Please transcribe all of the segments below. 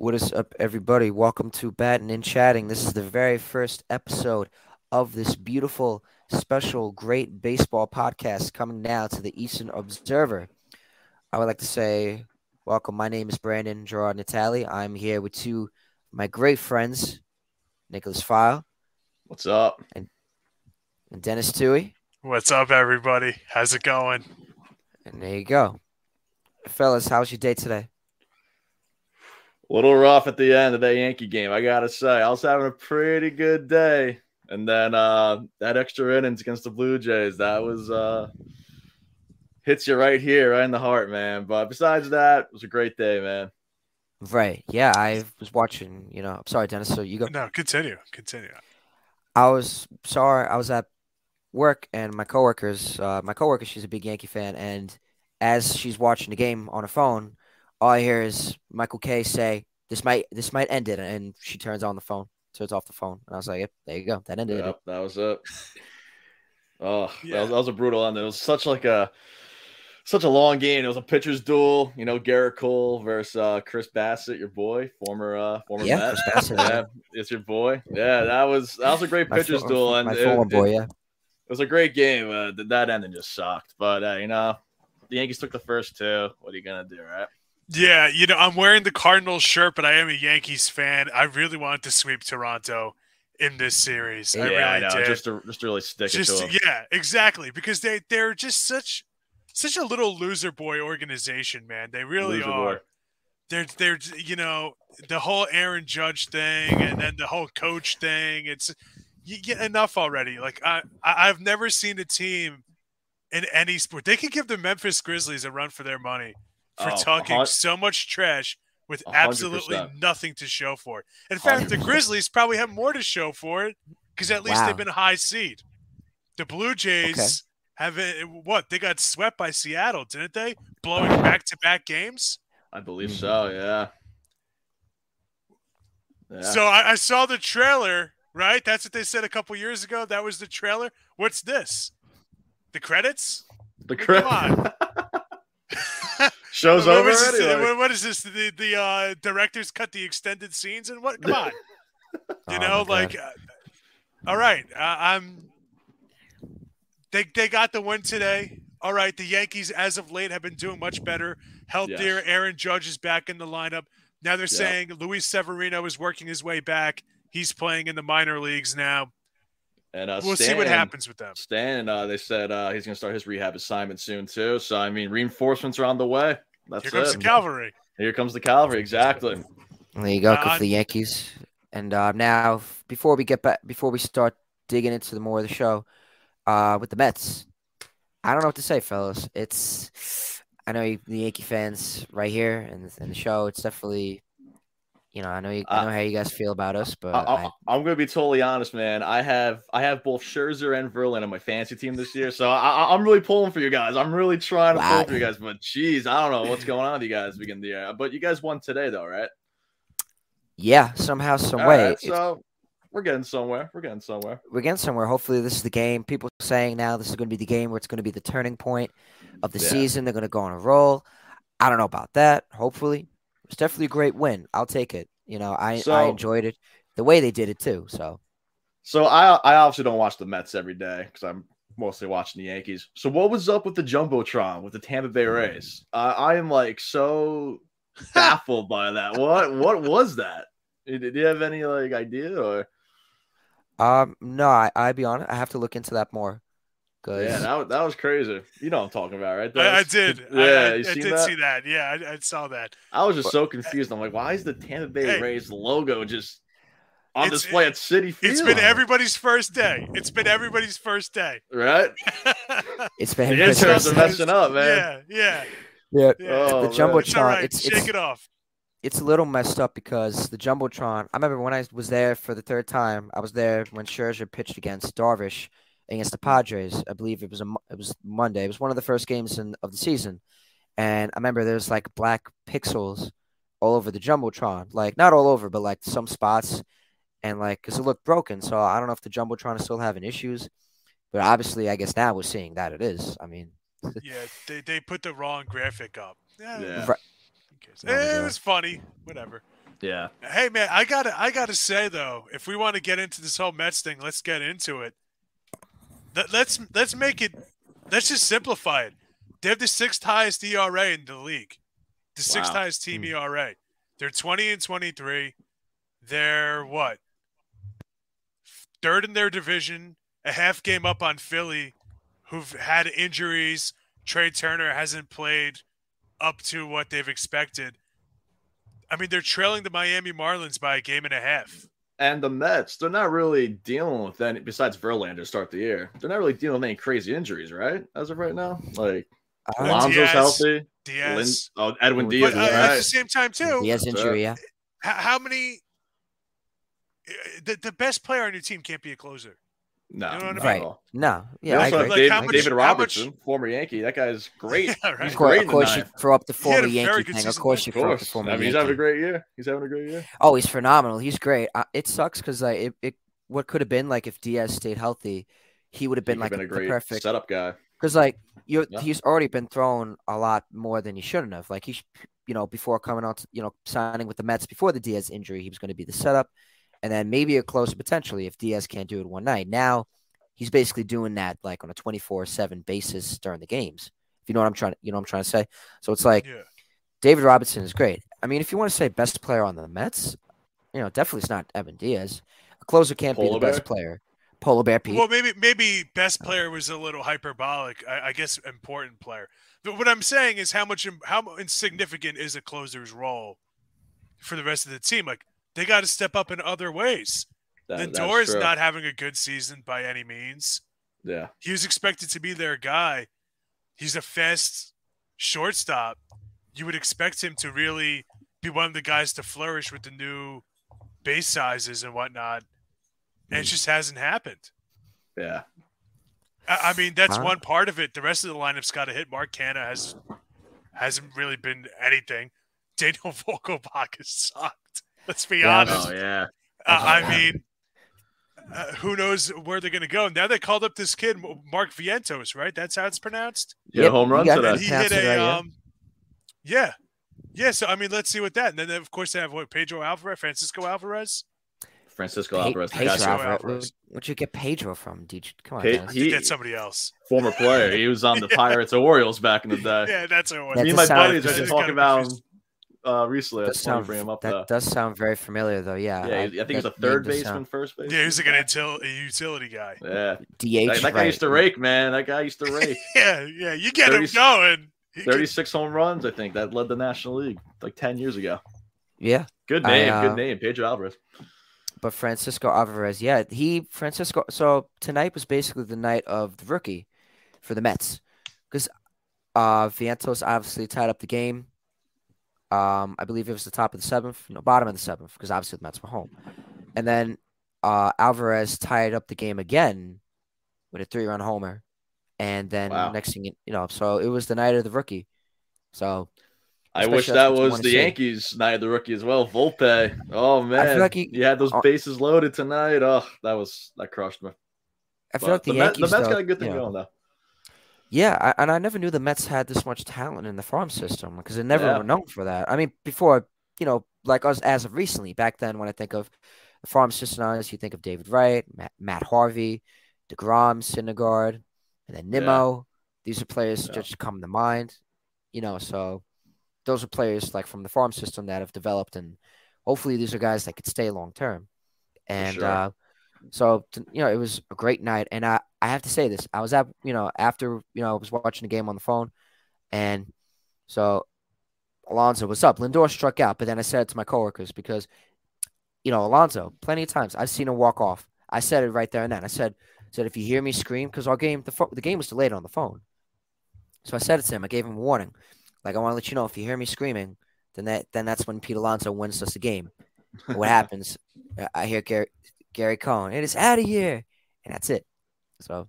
What is up, everybody? Welcome to Batting and Chatting. This is the very first episode of this beautiful, special, great baseball podcast coming now to the Eastern Observer. I would like to say, welcome. My name is Brandon Gerard Natale. I'm here with two of my great friends, Niklaus Feil What's up? and Denis Tuohy. What's up, everybody? How's it going? And there you go. Fellas, how's your day today? A little rough at the end of that Yankee game, I gotta say. I was having a pretty good day, and then uh, that extra innings against the Blue Jays, that was uh, hits you right here, right in the heart, man. But besides that, it was a great day, man. Right. Yeah, I was watching, you know, I'm sorry, Denis. So you go. No, continue. Continue. I was sorry. I was at work and my coworkers, uh, my coworker, she's a big Yankee fan, and as she's watching the game on her phone, all I hear is Michael Kay say, "This might, this might end it," and she turns on the phone, turns off the phone, and I was like, "Yep, there you go, that ended it." Yep, that was it. Oh, that, was, that was a brutal end. It was such like a such a long game. It was a pitcher's duel. You know, Gerrit Cole versus uh, Chris Bassitt, your boy, former uh, former Yeah, Met. Chris Bassitt, yeah, yeah. it's your boy. Yeah, that was that was a great My pitcher's fo- duel, and my it, former it- boy, yeah. it was a great game. Uh, that ending just sucked, but uh, you know, the Yankees took the first two. What are you gonna do, right? Yeah, you know, I'm wearing the Cardinals shirt, but I am a Yankees fan. I really wanted to sweep Toronto in this series. I Yeah, really I know. did. Just to just to really stick it Just to 'em. yeah, exactly. Because they they're just such such a little loser boy organization, man. They really Loser are. boy. They're they're you know the whole Aaron Judge thing and then the whole coach thing. It's you get enough already. Like I I- I've never seen a team in any sport. They could give the Memphis Grizzlies a run for their money for Oh, talking hun- so much trash with A hundred absolutely nothing to show for it. In fact, the Grizzlies probably have more to show for it because at least Wow. they've been a high seed. The Blue Jays have it, what they got swept by Seattle, didn't they? Blowing back to back games. I believe so. Yeah. Yeah. So I, I saw the trailer, right? That's what they said a couple years ago. That was the trailer. What's this? The credits? the come credit show's What over was this? already. like- What- what is this? The the uh, directors cut the extended scenes and what? Come on, you Oh, know, my like, uh, all right, uh, I'm. They they got the win today. All right, the Yankees as of late have been doing much better. Healthier. Yes. Aaron Judge is back in the lineup. Now they're Yeah. saying Luis Severino is working his way back. He's playing in the minor leagues now. And uh, We'll see what happens with them. Stan, uh, they said uh, he's gonna start his rehab assignment soon too. So I mean, reinforcements are on the way. That's Here comes it. the cavalry. Here comes the cavalry. Exactly. There you go, Uh, for the Yankees. And uh, now, before we get back, before we start digging into the more of the show, uh, with the Mets, I don't know what to say, fellas. It's, I know you, the Yankee fans right here and in the show. It's definitely, you know, I know you, I Uh, know how you guys feel about us, but I, I'm gonna be totally honest, man. I have I have both Scherzer and Verlin on my fantasy team this year, so I, I'm really pulling for you guys. I'm really trying to Wow. pull for you guys, but geez, I don't know what's going on with you guys of the year. But you guys won today, though, right? yeah, somehow, some All way, right, so we're getting somewhere. We're getting somewhere. we're getting somewhere. Hopefully, this is the game. People saying now this is going to be the game where it's going to be the turning point of the Yeah. season. They're going to go on a roll. I don't know about that. Hopefully, it's definitely a great win. I'll take it. You know, I I enjoyed it the way they did it too. So So I I obviously don't watch the Mets every day because I'm mostly watching the Yankees. So what was up with the jumbotron with the Tampa Bay Rays? Uh, I am like so baffled by that. What what was that? Did you have any like idea or? um, no, I I be honest, I have to look into that more. Cause Yeah, that, was- that was crazy. You know what I'm talking about, right? I, I did. Yeah, I, I, you I did that? see that. Yeah, I, I saw that. I was just so confused. I'm like, why is the Tampa Bay Hey. Rays logo just on It's- display at Citi Field? It's been everybody's first day. It's been everybody's first day. right. it's been The interns it's- are messing up, man. Yeah, yeah, yeah. yeah. Oh, the man. jumbotron. it's all right. It's Shake it's it off. it's a little messed up because the jumbotron. I remember when I was there for the third time. I was there when Scherzer pitched against Darvish against the Padres. I believe it was a it was Monday. It was one of the first games in, of the season, and I remember there's like black pixels all over the jumbotron. Like not all over, but like some spots, and like because it looked broken. So I don't know if the jumbotron is still having issues, but obviously I guess now we're seeing that it is. I mean, Yeah, they, they put the wrong graphic up. Yeah, Yeah. Right. who cares? My Eh, it was funny. Whatever. Yeah. Hey man, I gotta I gotta say though, if we want to get into this whole Mets thing, let's get into it. Let, let's let's make it. Let's just simplify it. They have the sixth highest ERA in the league, the sixth highest team Hmm. ERA. They're twenty and twenty three. They're what? Third in their division, a half game up on Philly, who've had injuries. Trey Turner hasn't played up to what they've expected. I mean, they're trailing the Miami Marlins by a game and a half. And the Mets, they're not really dealing with any besides Verlander to start the year. They're not really dealing with any crazy injuries, right? As of right now, like Uh, Alonso's Diaz, healthy. Lin- oh, Edwin But, Diaz But uh, all at the same time, too, he has That's injury, yeah. h- how many? uh, The, the best player on your team can't be a closer. No, You know what I mean? Right. No, yeah, also have agree. Like, Dave- how much- David how Robertson, former Yankee. That guy's great. Yeah, right. He's Of course, great of course you throw up the had a former very Yankee thing. Of course, you throw up the former I mean, he's having a great year. He's having a great year. Oh, he's phenomenal. He's great. Uh, it sucks because like it, it, what could have been like if Diaz stayed healthy, he would have been like been a the great perfect. setup guy. Because like you, Yeah. he's already been thrown a lot more than he shouldn't have. Like he, you know, before coming out, to, you know, signing with the Mets before the Diaz injury, he was going to be the setup, and then maybe a closer potentially if Diaz can't do it one night. Now he's basically doing that like on a twenty four seven basis during the games. If you know what I'm trying, to, you know what I'm trying to say. So it's like Yeah. David Robinson is great. I mean, if you want to say best player on the Mets, you know, definitely it's not Evan Diaz. A closer can't be Polar the best player. Polar Bear Pete. Well, maybe maybe best uh-huh. player was a little hyperbolic. I, I guess important player. But what I'm saying is how much how insignificant is a closer's role for the rest of the team? Like they got to step up in other ways. That, that's Lindor is not having a good season by any means. Yeah. He was expected to be their guy. He's a fast shortstop. You would expect him to really be one of the guys to flourish with the new base sizes and whatnot. And it Mm. just hasn't happened. Yeah. I, I mean, that's Huh? one part of it. The rest of the lineup's got to hit. Mark Canha has hasn't really been anything. Daniel Vogelbach has sucked. Let's be Yeah, honest. Oh yeah. Uh, I mean, uh, who knows where they're going to go? Now they called up this kid, Mark Vientos, right? That's how it's pronounced. Yeah. Yep, home you run got today. He hit a, right, yeah. um, yeah, yeah. So I mean, let's see what that. And then of course they have what Pedro Alvarez, Francisco Alvarez. Francisco Pe- Alvarez, Pedro Alvarez. Alvarez. Where'd, where'd you get Pedro from? Did you, come on, Pe- Denis. he- He, get somebody else. former player. He was on the Pirates Orioles back in the day. Yeah, that's what it was. That Me and my buddies that actually does- talking about him uh, recently. Does That's funny to sound- bring him up that though. does sound very familiar, though. Yeah, Yeah, I, think he was a third baseman, sound- first baseman. Yeah, he was like an util- a utility guy. Yeah, DH. that, that guy right. used to rake, man. That guy used to rake. Yeah, yeah. You get him going. He could- 36 home runs, I think. That led the National League like 10 years ago. Yeah, Good I, name, uh, good name. Pedro Alvarez. but Francisco Alvarez, yeah, he Francisco. So tonight was basically the night of the rookie for the Mets, because uh, Vientos obviously tied up the game. Um, I believe it was the top of the seventh, no, bottom of the seventh, because obviously the Mets were home, and then uh, Alvarez tied up the game again with a three-run homer, and then Wow. next thing you you know, so it was the night of the rookie. So I wish that you was the see. Yankees night of the rookie as well. Volpe. Oh man, like he- you had those uh, bases loaded tonight. Oh, that was that crushed me. I feel But like the, the, Met, the Mets though, got a good you thing know, going though. Yeah, I, and I never knew the Mets had this much talent in the farm system because they never Yeah. were known for that. I mean, before you know, like us as of recently, back then when I think of the farm system, honest, you think of David Wright, Matt, Matt Harvey, deGrom, Syndergaard, and then Yeah. Nimmo. These are players that Yeah. just come to mind, you know. So those are players like from the farm system that have developed, and hopefully these are guys that could stay long term. And sure. uh, so you know, it was a great night, and I I have to say this: I was at you know after you know I was watching the game on the phone, and so Alonso, what's up? Lindor struck out, but then I said it to my coworkers because you know Alonso, plenty of times I've seen him walk off. I said it right there and then. I said said if you hear me scream because our game the pho- the game was delayed on the phone, so I said it to him. I gave him a warning, like I want to let you know if you hear me screaming, then that then that's when Pete Alonso wins us the game. What happens? I hear Gary Gary Cohen, it is out of here, and that's it. So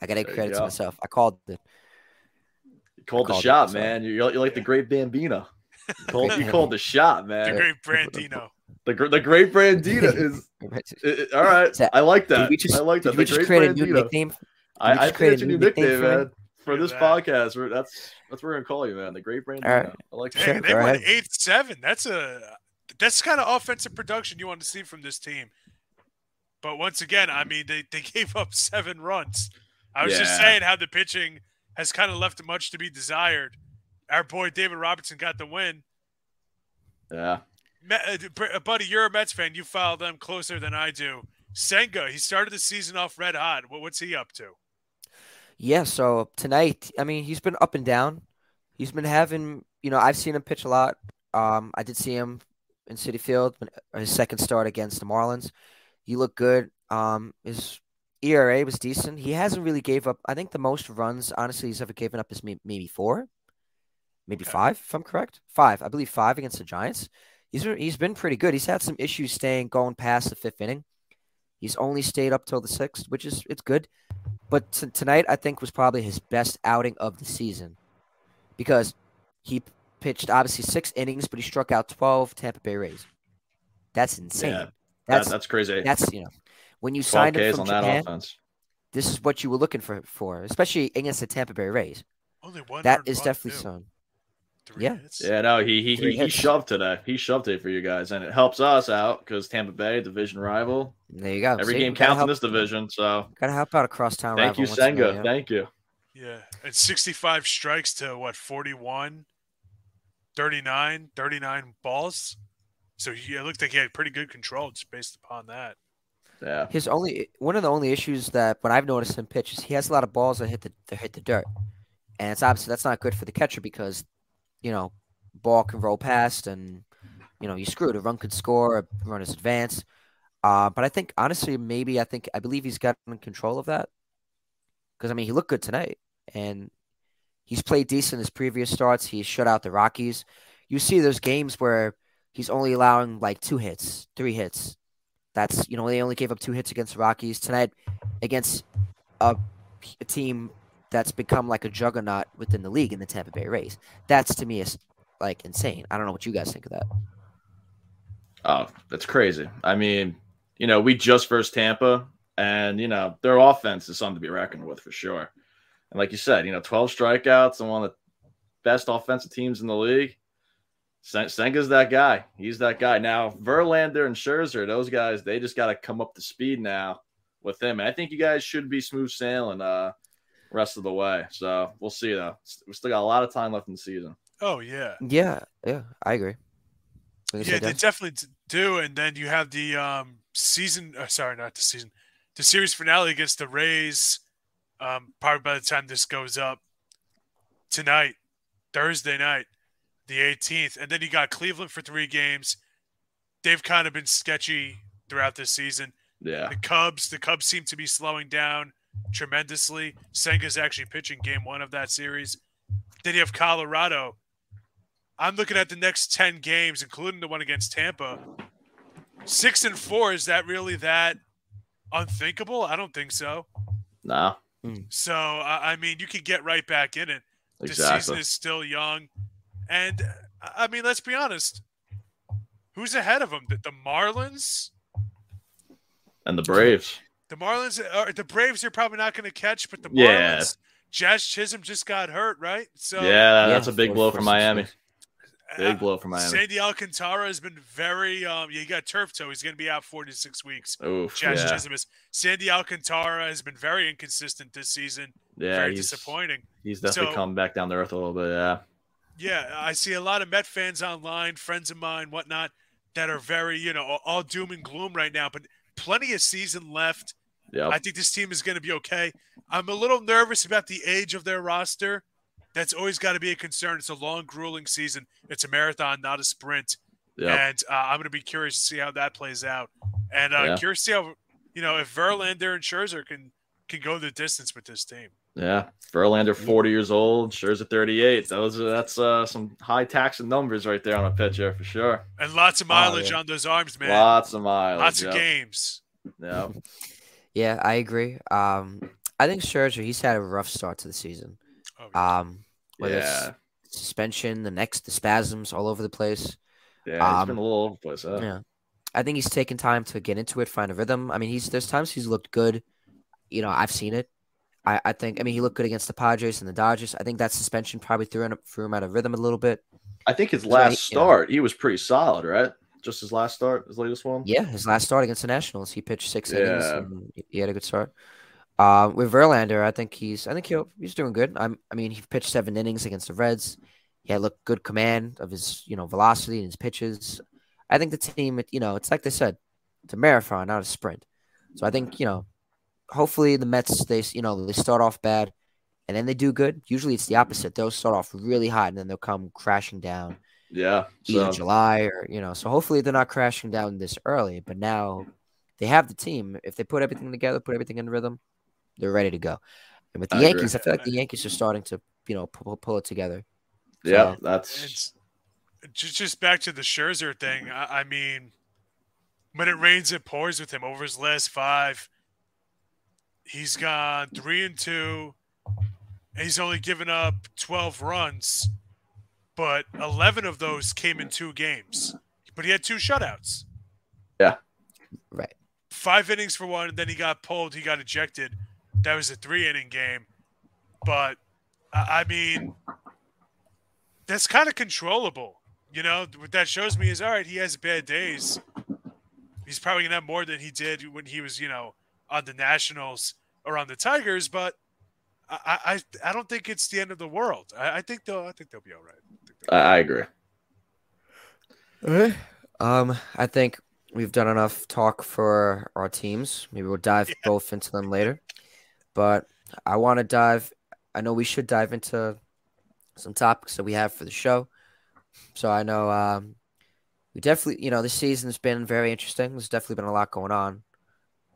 I got to There give you credit to myself. I called the. You called the called it, shot, so- man. You're, you're like the great Bambino. You called, you called the shot, man. the great Brandino. The, the great Brandino is i- i- all right. So, I like that. We just, I like that. did we The just great create a new Brandino. nickname? I, I just think create that's a new new nickname nickname, for man. For this that. podcast, we're, that's that's what we're gonna call you, man. The Great Brandino. right. I like Dang, that. Sure, they go won ahead. eight seven. That's a that's kind of offensive production you want to see from this team. But once again, I mean, they, they gave up seven runs. I was just saying how the pitching has kind of left much to be desired. Our boy David Robertson got the win. Yeah. Me- uh, Br- uh, buddy, you're a Mets fan. You follow them closer than I do. Senga, he started the season off red hot. What's he up to? Yeah, so tonight, I mean, he's been up and down. He's been having, you know, I've seen him pitch a lot. Um, I did see him in Citi Field, uh, his second start against the Marlins. He looked good. Um, his ERA was decent. He hasn't really gave up. I think the most runs, honestly, he's ever given up is may- maybe four, maybe Okay. five, if I'm correct. Five, I believe five against the Giants. He's been, he's been pretty good. He's had some issues staying going past the fifth inning. He's only stayed up till the sixth, which is it's good. But t- tonight, I think was probably his best outing of the season because he pitched obviously six innings, but he struck out twelve Tampa Bay Rays. That's insane. Yeah. That, that's that's crazy. that's you know when you signed him from on that Japan, offense. this is what you were looking for for, especially against the Tampa Bay Rays. Only one. That earned is definitely too. so. Three yeah. hits. Yeah, no, he he, Three he, he hits. shoved today. He shoved it for you guys, and it helps us out because Tampa Bay, division rival. There you go. Every See, game we gotta counts in this division. So Gotta help out a crosstown thank rival you, once in Senga. yeah. Thank you. Yeah. And 65 strikes to what, 41? 39, 39 balls. So he, it looked like he had pretty good control just based upon that. Yeah. His only one of the only issues that when I've noticed him pitch is he has a lot of balls that hit the that hit the dirt, and it's obviously that's not good for the catcher because, you know, ball can roll past and, you know, you screwed. A run could score, a run is advance. Uh, but I think honestly, maybe I think I believe he's gotten control of that because I mean he looked good tonight and he's played decent his previous starts. He's shut out the Rockies. You see those games where he's only allowing like two hits, three hits. That's you know they only gave up two hits against the Rockies tonight against a, a team that's become like a juggernaut within the league in the Tampa Bay Rays. That's to me is like insane. I don't know what you guys think of that. Oh, that's crazy. I mean, you know, we just versed Tampa, and you know their offense is something to be reckoned with for sure. And like you said, you know, twelve strikeouts and one of the best offensive teams in the league. Sen- Senga's that guy. He's that guy. Now Verlander and Scherzer, those guys, they just got to come up to speed now with him. And I think you guys should be smooth sailing uh rest of the way. So we'll see though. We still got a lot of time left in the season. Oh, yeah. Yeah, yeah, I agree. What you Yeah, say, they definitely do. And then you have the um, season, uh, sorry, not the season, the series finale against the Rays. Um, probably by the time this goes up tonight, Thursday night, the 18th. And then you got Cleveland for three games. They've kind of been sketchy throughout this season. Yeah. The Cubs, the Cubs seem to be slowing down tremendously. Senga's actually pitching game one of that series. Then you have Colorado. I'm looking at the next 10 games, including the one against Tampa. Six and four, is that really that unthinkable? I don't think so. No. Hmm. So, I I mean, you could get right back in it. The season is still young. And, uh, I mean, let's be honest. Who's ahead of them? The, the Marlins? And the Braves. The Marlins, uh, the Braves, you're probably not going to catch, but the Marlins, Yeah. Jazz Chisholm just got hurt, right? So yeah, that's Yeah, a big blow for Miami. Big uh, blow for Miami. Sandy Alcantara has been very. Um, he got turf toe. He's going to be out four to six weeks. Oof, Jazz yeah, Chisholm is. Sandy Alcantara has been very inconsistent this season. yeah, very he's, disappointing. he's definitely So- come back down to earth a little bit. Yeah, Yeah, I see a lot of Met fans online, friends of mine, whatnot, that are very, you know, all doom and gloom right now. But plenty of season left. yep. I think this team is going to be okay. I'm a little nervous about the age of their roster. That's always got to be a concern. It's a long, grueling season. It's a marathon, not a sprint. yep. And uh, I'm going to be curious to see how that plays out. And uh, Yeah. curious to see how, you know, if Verlander and Scherzer can can go the distance with this team. Yeah. Verlander, forty years old. Scherzer, thirty-eight. Those are that's uh, some high taxing numbers right there on a pitcher for sure. And lots of Oh, mileage yeah. on those arms, man. Lots of miles. lots of games. Yep. Yeah, I agree. Um, I think Scherzer he's had a rough start to the season. Oh, yeah. Um, whether Yeah, it's suspension, the next, the spasms all over the place. yeah. He's um, been a little over the place. Huh? Yeah. I think he's taken time to get into it, find a rhythm. I mean, he's there's times he's looked good. You know, I've seen it. I, I think I mean he looked good against the Padres and the Dodgers. I think that suspension probably threw him threw him out of rhythm a little bit. I think his So last he- you know- start, he was pretty solid, right? Just his last start, his latest one. Yeah, his last start against the Nationals, he pitched six innings. Yeah. And he had a good start. Uh, with Verlander, I think he's I think he'll, he's doing good. I'm, I mean, he pitched seven innings against the Reds. He had looked good command of his you know velocity and his pitches. I think the team, you know, it's like they said, it's a marathon, not a sprint. So I think you know, hopefully the Mets they you know they start off bad, and then they do good. Usually it's the opposite. They'll start off really hot and then they'll come crashing down Yeah. either So July or you know. So hopefully they're not crashing down this early. But now they have the team. If they put everything together, put everything in rhythm, they're ready to go. And with the I agree. Yankees, I feel like the Yankees are starting to you know pull, pull it together. yeah, that's It's just just back to the Scherzer thing. I, I mean, when it rains, it pours with him. Over his last five, he's gone three and two, and he's only given up twelve runs, but eleven of those came in two games. But he had two shutouts. Yeah. Right. five innings for one, and then he got pulled. He got ejected. That was a three inning game. But I I mean, that's kind of controllable. You know, what that shows me is all right, he has bad days. He's probably gonna have more than he did when he was, you know, on the Nationals or on the Tigers, but I I, I don't think it's the end of the world. I, I think they'll I think they'll be all right. I I, I agree. Um, I think we've done enough talk for our teams. Maybe we'll dive Yeah. both into them later. But I want to dive. I know we should dive into some topics that we have for the show. So I know um, we definitely, you know, this season's been very interesting. There's definitely been a lot going on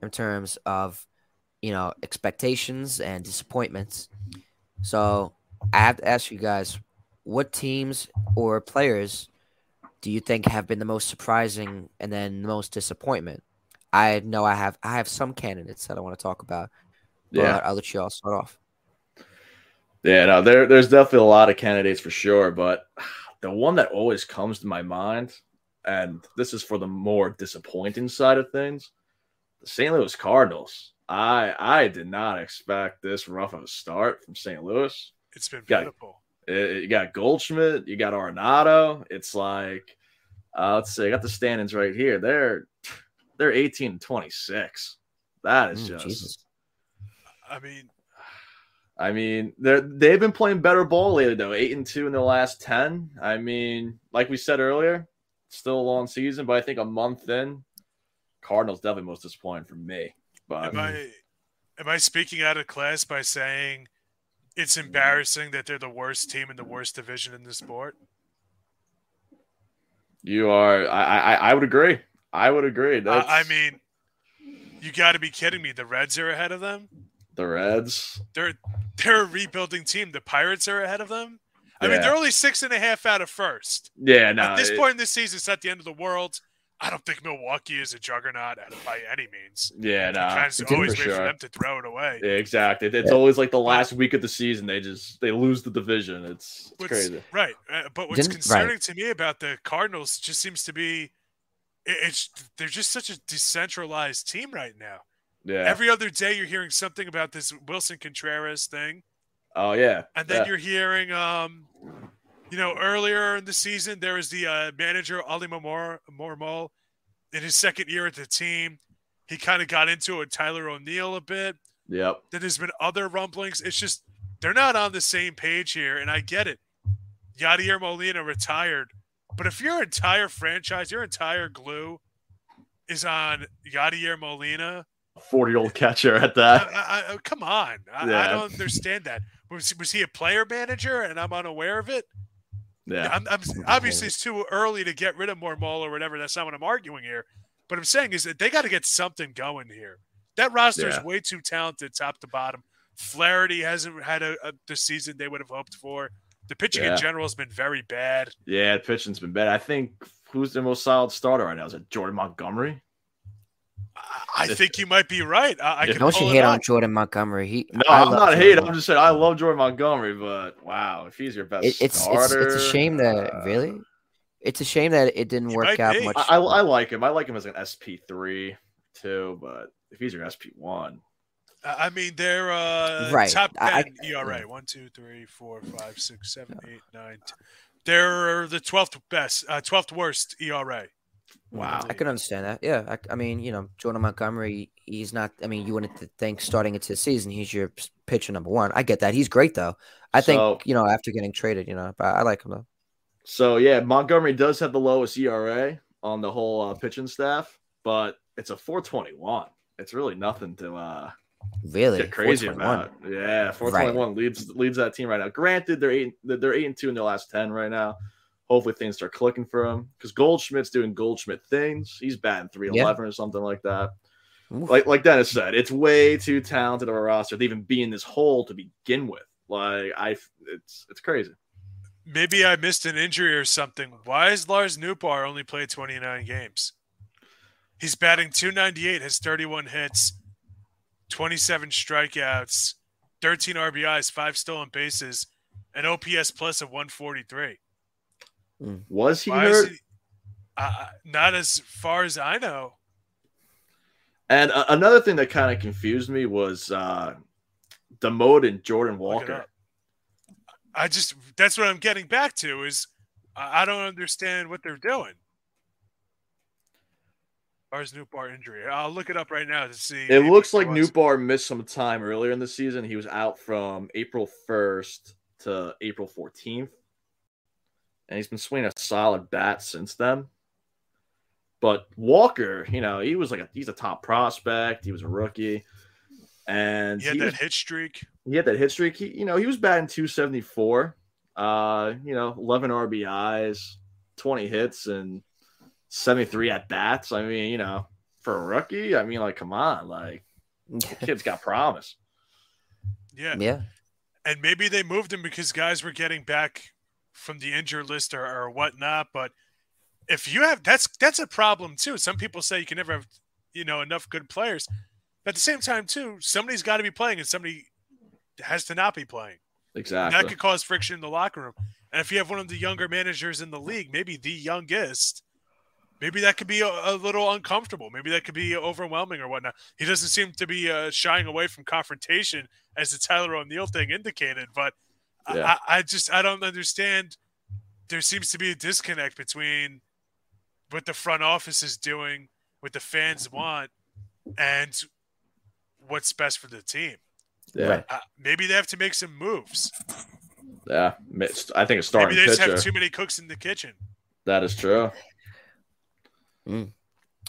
in terms of, you know, expectations and disappointments. So I have to ask you guys, what teams or players do you think have been the most surprising and then the most disappointment? I know I have I have some candidates that I want to talk about, but Yeah. I'll let you all start off. Yeah, no, there, there's definitely a lot of candidates for sure, but the one that always comes to my mind, and this is for the more disappointing side of things, the St. Louis Cardinals. I I did not expect this rough of a start from St. Louis. It's been Got it. beautiful. You got Goldschmidt, you got Arenado. It's like, uh, let's see, I got the standings right here. They're they're 18 and 26. That is Mm, just. Jesus. I mean, I mean, they're they've been playing better ball lately though. Eight and two in the last ten. I mean, like we said earlier, still a long season, but I think a month in, Cardinals definitely most disappointing for me. But Am I am I speaking out of class by saying it's mm-hmm. embarrassing that they're the worst team in the worst division in the sport? you are, I, I, I would agree. I would agree. I, That's, I mean, you got to be kidding me. The Reds are ahead of them. the Reds. They're they're a rebuilding team. The Pirates are ahead of them. I mean, they're only six and a half out of first. Yeah, no. At this it- point in the season, it's not the end of the world. I don't think Milwaukee is a juggernaut by any means. yeah, no. kind of always for wait for them to throw it away. Yeah, exactly. It's Yeah. always like the last week of the season. They just they lose the division. It's, it's What's- crazy. Right. Uh, but what's Didn't- right. concerning to me about the Cardinals just seems to be it- it's they're just such a decentralized team right now. Yeah. Every other day you're hearing something about this Willson Contreras thing, oh yeah. and then yeah. you're hearing um you know earlier in the season there was the uh, manager Oli Mamor Marmol in his second year at the team. He kind of got into it with Tyler O'Neill a bit. Yep. Then there's been other rumblings. It's just they're not on the same page here, and I get it. Yadier Molina retired, but if your entire franchise, your entire glue is on Yadier Molina, Forty year old catcher at that. I, I- come on, I, I don't understand that. Was, was he a player manager, and I'm unaware of it? Yeah. I'm, I'm obviously it's too early to get rid of Marmol or whatever. That's not what I'm arguing here. But I'm saying is that they got to get something going here. That roster is way too talented, top to bottom. Flaherty hasn't had a, a the season they would have hoped for. The pitching Yeah. in general has been very bad. Yeah, pitching's been bad. I think who's the most solid starter right now? Is it Jordan Montgomery? I, I think you might be right. I, I Yeah. can Don't you pull it hate on Jordan Montgomery? He No, I I'm not Jordan hating. I'm just saying I love Jordan Montgomery, but wow, if he's your best It, it's it's starter, it's a shame that uh, really, it's a shame that it didn't work out be. much. I, I, I like him. I like him as an SP three too, but if he's your SP one, I I mean, they're uh, Right. top I- 10 ERA. One, two, three, four, five, six, seven, eight, nine. ten. They're the 12th best, uh, 12th worst ERA. Wow. I can understand that. Yeah, I, I mean, you know, Jordan Montgomery, he's not. I mean, you wouldn't think starting into the season he's your pitcher number one. I get that. He's great though. I So- think you know after getting traded, you know, but I like him though. So yeah, Montgomery does have the lowest ERA on the whole uh, pitching staff, but it's a 421. It's really nothing to uh, Really, get crazy 421. about. Yeah, 421 leads leads that team right now. Granted, they're eight they're eight and two in their last ten right now. Hopefully things start clicking for him because Goldschmidt's doing Goldschmidt things. He's batting 311 or something like that. Oof. Like like Denis said, it's way too talented of a roster to even be in this hole to begin with. Like I, it's it's crazy. Maybe I missed an injury or something. Why is Lars Nootbaar only played 29 games? He's batting 298, has 31 hits, 27 strikeouts, 13 RBIs, five stolen bases, an OPS plus of 143. Was he Why hurt? he? Uh, not as far as I know. And uh, another thing that kind of confused me was uh demoted Jordan Walker. I just that's what I'm getting back to is I I don't understand what they're doing. Lars Nootbaar injury. I'll look it up right now to see. It looks like it was. Nootbaar missed some time earlier in the season. He was out from April 1st to April 14th. And he's been swinging a solid bat since then. But Walker, you know, he was like a he's a top prospect. He was a rookie. And He had he, that was- hit streak. he had that hit streak. He, you know, he was batting 274. Uh, you know, 11 RBIs, 20 hits, and 73 at bats. I mean, you know, for a rookie, I mean, like, come on, like, kid's got promise. Yeah. yeah, And maybe they moved him because guys were getting back from the injured list or, or whatnot. But if you have that's that's a problem too. Some people say you can never have, you know, enough good players. But at the same time, too, somebody's got to be playing and somebody has to not be playing. Exactly. That could cause friction in the locker room. And if you have one of the younger managers in the league, maybe the youngest, maybe that could be a, a little uncomfortable. Maybe that could be overwhelming or whatnot. He doesn't seem to be uh, shying away from confrontation, as the Tyler O'Neill thing indicated. But Yeah. I, I just I don't understand. There seems to be a disconnect between what the front office is doing, what the fans want, and what's best for the team. yeah. Uh, maybe they have to make some moves. Yeah. I think a Maybe starting they just pitcher. have too many cooks in the kitchen. that is true.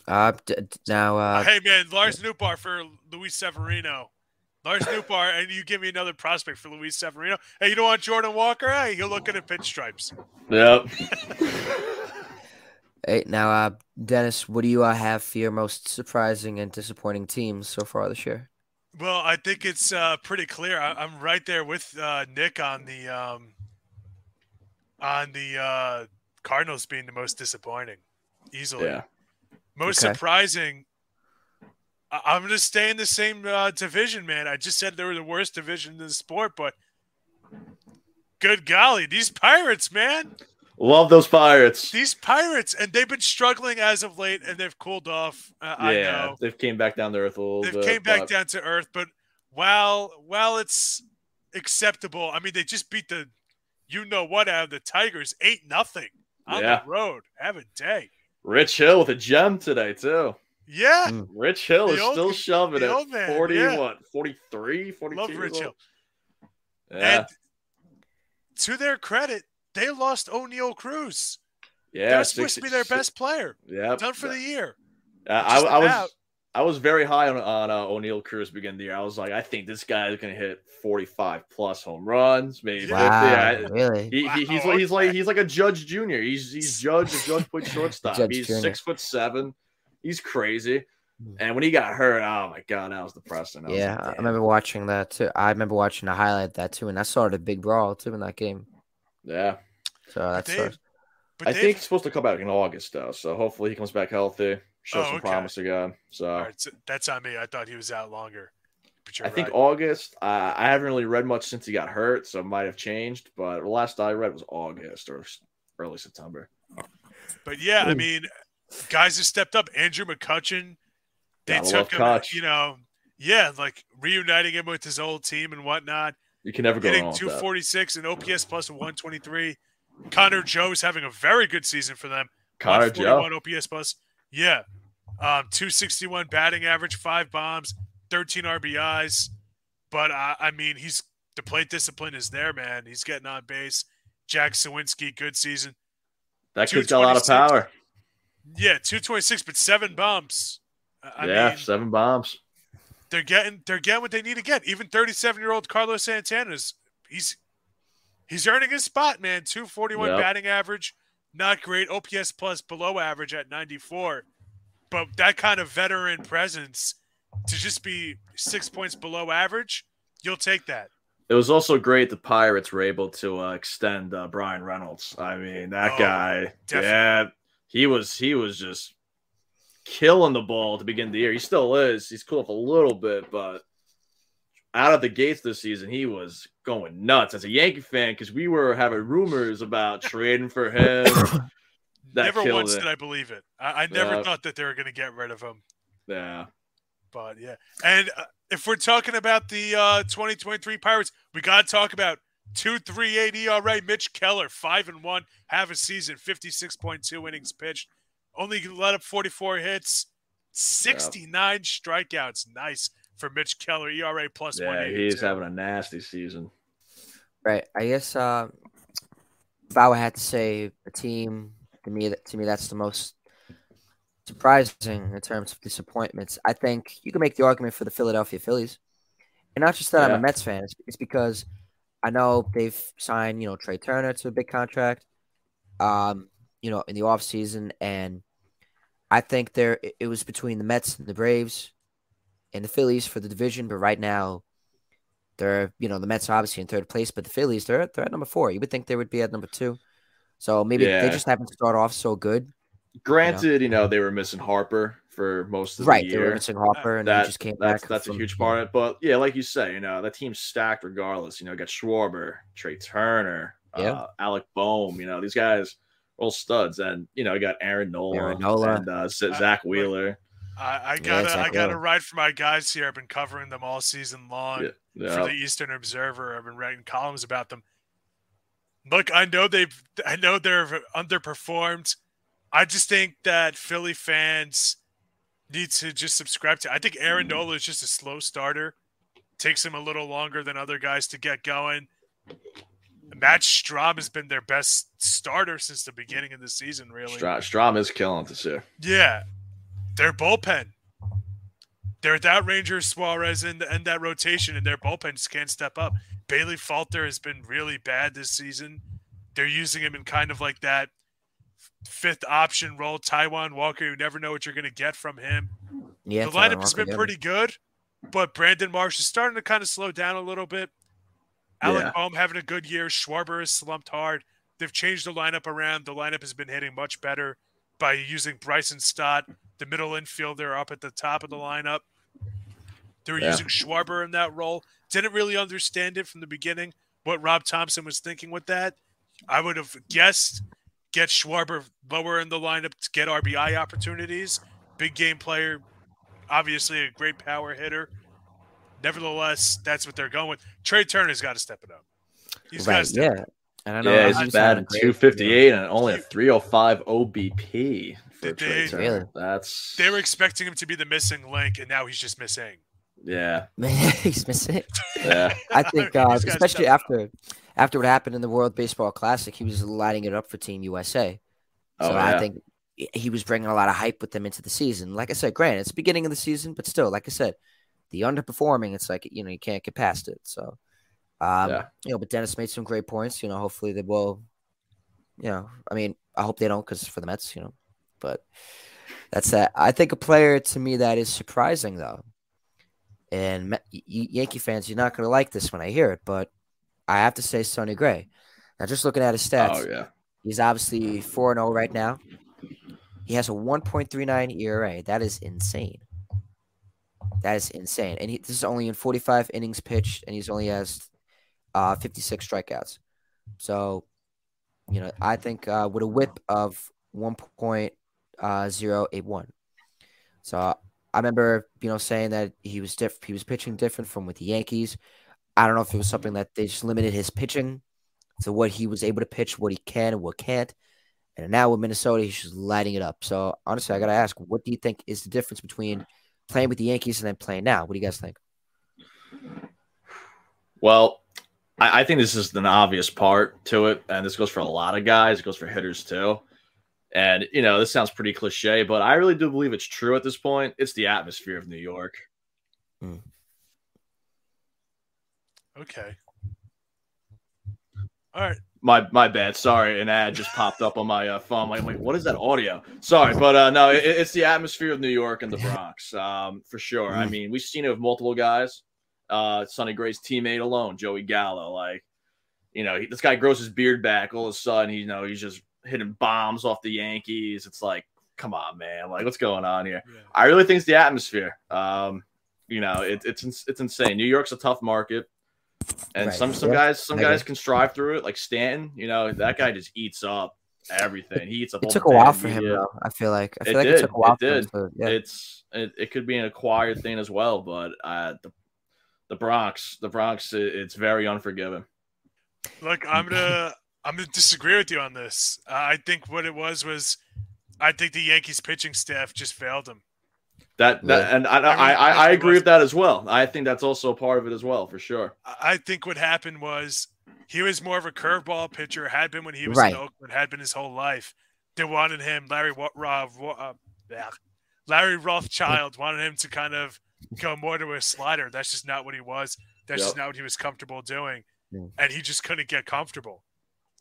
uh, d- d- now uh, hey man, Lars Nootbaar for Luis Severino. Lars Nootbaar, and you give me another prospect for Luis Severino. Hey, you don't want Jordan Walker? Hey, he'll look at the pinstripes. Yep. hey, now uh, Denis, what do you uh, have for your most surprising and disappointing teams so far this year? Well, I think it's uh, pretty clear. I, I'm right there with uh, Nick on the um, on the uh, Cardinals being the most disappointing, easily. yeah. Most Okay. surprising. I'm going to stay in the same uh, division, man. I just said they were the worst division in the sport, but good golly, these Pirates, man, Love those Pirates. these Pirates, and they've been struggling as of late, and they've cooled off. Uh, I yeah. They've came back down to earth a little they've bit. came back but- down to earth, but while while it's acceptable, I mean they just beat the you know what out of the Tigers eight nothing on Yeah. the road. Have a day. Rich Hill with a gem today, too. Yeah, Mm. Rich Hill The is old- still shoving the it. old man, 40, yeah. what, 43, 42? love Rich? Hill. Yeah. And to their credit, they lost Oneil Cruz. yeah. They're supposed to be their 60 best player. Yeah. Done for the year. Uh, I, I about. was I was very high on on uh, Oneil Cruz beginning the year. I was like, I think this guy is going to hit 45 plus home runs, maybe Wow, I- really? he, he, he's Wow, like he's like he's like a Judge Junior. He's he's Judge. The Judge played shortstop. Judge he's Junior. six foot seven. He's crazy. Hmm. And when he got hurt, oh my god, that was depressing. I was Yeah, like, I remember watching that too. I remember watching a highlight of that too, and I saw the big brawl too in that game. Yeah, So that's Dave, But I they've- think he's supposed to come back in August though. So hopefully he comes back healthy, shows Oh, some okay. promise again. So all right, so that's on me. I thought he was out longer. But you're I think. August. Uh, I haven't really read much since he got hurt, so it might have changed. But the last I read was August or early September. But yeah, I mean, guys have stepped up. Andrew McCutchen, they Gotta took him, you know, yeah, like reuniting him with his old team and whatnot. You can never go Hitting wrong with that. 246 and OPS 123. Connor Joe's having a very good season for them. Connor Joe. 141 OPS plus. Yeah. Um, 261 batting average, five bombs, 13 RBIs. But uh, I mean, he's the plate discipline is there, man. He's getting on base. Jack Suwinski, good season. That kid's got a lot of power. Yeah, 226, but seven bombs. I yeah, mean, seven bombs. They're getting they're getting what they need to get. Even 37 year old Carlos Santana's he's he's earning his spot, man. 241 Yep. batting average, not great. OPS plus below average at 94. But that kind of veteran presence to just be six points below average, you'll take that. It was also great the Pirates were able to uh, extend uh, Bryan Reynolds. I mean, that Oh, guy, definitely. yeah, he was he was just killing the ball to begin the year. He still is. He's cooled up a little bit, but out of the gates this season, he was going nuts as a Yankee fan because we were having rumors about trading for him. Never once it. did I believe it. I, I never Yeah. thought that they were going to get rid of him. Yeah, But yeah, and uh, if we're talking about the uh, 2023 Pirates, we got to talk about two three eight ERA. Mitch Keller, five and one, half a season, 56.2 innings pitched, only let up 44 hits, 69 strikeouts. Nice for Mitch Keller. ERA plus yeah, 182. he's having a nasty season. Right. I guess uh, if I would have to say a team to me, that to me that's the most surprising in terms of disappointments. I think you can make the argument for the Philadelphia Phillies, and not just that I'm a Mets fan. It's, it's because I know they've signed, you know, Trey Turner to a big contract, um, you know, in the offseason. and I think there it- was between the Mets and the Braves and the Phillies for the division, but right now they're, you know, the Mets are obviously in third place, but the Phillies, they're they're at number four. You would think they would be at number two. So maybe they just haven't started off so good. Granted, you know they were missing Harper for most of Right. the They were year. missing Harper and that, he just came that's back. that's a from- huge part of it. But yeah, like you say, you know, that team's stacked regardless. You know, got Schwarber, Trey Turner, Yeah. uh, Alec Bohm, you know, these guys are all studs. And you know, you got Aaron Nola, Aaron Nola. and uh, Z- Zack Wheeler. I, I got to I exactly. got to ride for my guys here. I've been covering them all season long. Yeah, for the Eastern Observer. I've been writing columns about them. Look, I know they've I know they're underperformed. I just think that Philly fans need to just subscribe to. I think Aaron hmm. Nola is just a slow starter. Takes him a little longer than other guys to get going. Matt Strahm has been their best starter since the beginning of the season, really. Stra- Strahm is killing this year. Yeah, their bullpen. They're that Ranger Suarez and and that rotation, and their bullpen just can't step up. Bailey Falter has been really bad this season. They're using him in kind of like that fifth option role. Taijuan Walker, you never know what you're going to get from him. Yeah, the Tyler lineup has been pretty good, but Brandon Marsh is starting to kind of slow down a little bit. Alec Yeah. Bohm having a good year. Schwarber has slumped hard. They've changed the lineup around. The lineup has been hitting much better by using Bryson Stott, the middle infielder, up at the top of the lineup. They were Yeah. using Schwarber in that role. Didn't really understand it from the beginning what Rob Thomson was thinking with that. I would have guessed get Schwarber lower in the lineup to get RBI opportunities. Big game player, obviously a great power hitter. Nevertheless, that's what they're going with. Trey Turner's got to step it up. He's got to Right. step Yeah. And I know Yeah, he he's was batting having 258 and only a 305 OBP for Did Trey they- Turner. That's They were expecting him to be the missing link, and now he's just missing. yeah, he's missing. yeah. I think, uh, especially after. up. After what happened in the World Baseball Classic, he was lighting it up for Team USA. So Oh, I think he was bringing a lot of hype with them into the season. Like I said, granted, it's the beginning of the season, but still, like I said, the underperforming, it's like you know you can't get past it. So, um, Yeah. you know, but Denis made some great points. You know, hopefully they will. You know, I mean, I hope they don't because for the Mets, you know, but that's that. I think a player to me that is surprising though, and Met- Y- Y- Yankee fans, you're not going to like this when I hear it, but I have to say Sonny Gray. Now, just looking at his stats, Oh yeah. He's obviously 4 0 right now. He has a 1.39 ERA. That is insane. That is insane. And he, this is only in 45 innings pitched, and he's only has uh, 56 strikeouts. So, you know, I think uh, with a whip of 1.081. So I remember, you know, saying that he was diff- he was pitching different from with the Yankees. I don't know if it was something that they just limited his pitching to what he was able to pitch, what he can and what can't. And now with Minnesota, he's just lighting it up. So honestly, I gotta ask, what do you think is the difference between playing with the Yankees and then playing now? What do you guys think? Well, I, I think this is an obvious part to it, and this goes for a lot of guys. It goes for hitters too. And you know, this sounds pretty cliche, but I really do believe it's true at this point. It's the atmosphere of New York. Mm. Okay. All right. My my bad. Sorry, an ad just popped up on my uh, phone. Like, what is that audio? Sorry, but uh, no, it, it's the atmosphere of New York and the Bronx, um, for sure. I Mm. mean, we've seen it with multiple guys. Uh, Sonny Gray's teammate alone, Joey Gallo. Like, you know, he, this guy grows his beard back. All of a sudden, he, you know, he's just hitting bombs off the Yankees. It's like, come on, man. Like, what's going on here? Yeah. I really think it's the atmosphere. Um, you know, it, it's it's insane. New York's a tough market, and Right. some some Yeah, guys some I agree. guys can strive through it. Like Stanton, you know, that guy just eats up everything. He eats up. It all took the a while bad for him, though. I feel like I It feel like it did, took a while it for him did. yeah. It's it, it could be an acquired thing as well, but uh, the the Bronx, the Bronx, it, it's very unforgiving. Look, I'm gonna I'm gonna disagree with you on this. Uh, I think what it was was, I think the Yankees pitching staff just failed him. That that Yeah. and I I, I mean, I, I it agree was- with that as well. I think that's also a part of it as well, for sure. I I think what happened was he was more of a curveball pitcher, had been when he was Right. in Oakland, had been his whole life. They wanted him, Larry Wa- Ra- Wa- uh, yeah. Larry Rothschild wanted him to kind of go more to a slider. That's just not what he was. That's just not what he was comfortable doing. And he just couldn't get comfortable.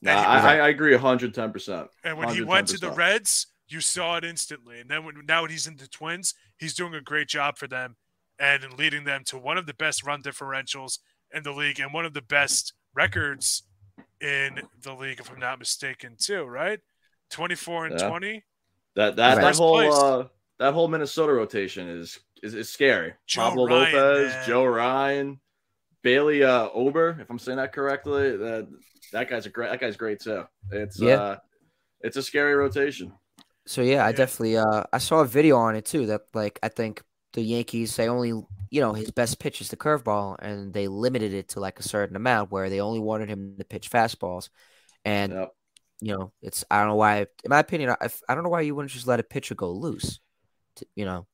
Nah, he- I, I I agree 110. percent And when he went to the Reds, you saw it instantly. And then when now when he's in the Twins, he's doing a great job for them and leading them to one of the best run differentials in the league and one of the best records in the league, if I'm not mistaken, too. Right, twenty four and Yeah. twenty. That that, Right. that whole uh, that whole Minnesota rotation is is, is scary. Joe Pablo Ryan, Lopez, man. Joe Ryan, Bailey uh, Ober, if I'm saying that correctly. That that guy's a great that guy's great too. It's Yeah. uh it's a scary rotation. So yeah, I Yeah. definitely uh I saw a video on it too that like I think the Yankees they only you know his best pitch is the curveball and they limited it to like a certain amount where they only wanted him to pitch fastballs and Yep. you know it's I don't know why in my opinion I, I don't know why you wouldn't just let a pitcher go loose to, you know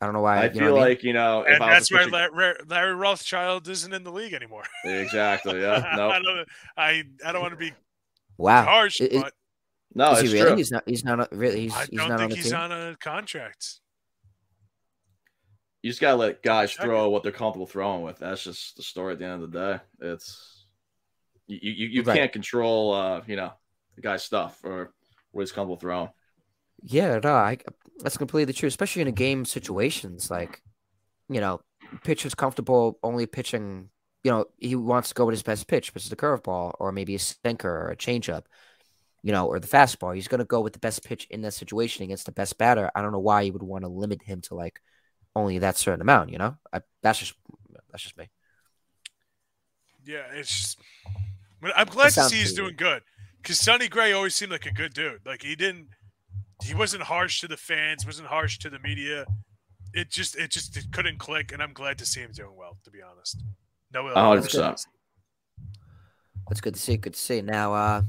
I don't know why I you know feel I mean? like you know if And I that's why pitch Larry, Larry Rothschild isn't in the league anymore. exactly yeah I no don't. I, I don't want to be wow harsh, I- is- but no is it's he really true. he's not he's not really he's, I he's don't not on think the he's team on a contract. You just gotta let guys Check throw what they're comfortable throwing with. That's just the story at the end of the day. It's you you, you Right. can't control uh you know the guy's stuff or what he's comfortable throwing. Yeah, no, I that's completely true, especially in a game situations like, you know, pitcher's comfortable only pitching, you know, he wants to go with his best pitch, which is the curveball or maybe a sinker or a changeup, you know, or the fastball. He's gonna go with the best pitch in that situation against the best batter. I don't know why you would want to limit him to like only that certain amount, you know? I, that's just that's just me. Yeah, it's just. I'm glad to see he's doing good because Sonny Gray always seemed like a good dude. Like he didn't, he wasn't harsh to the fans, wasn't harsh to the media. It just, it just it couldn't click, and I'm glad to see him doing well. To be honest, no, ill A hundred will. percent. That's good to see. Good to see. Now, uh,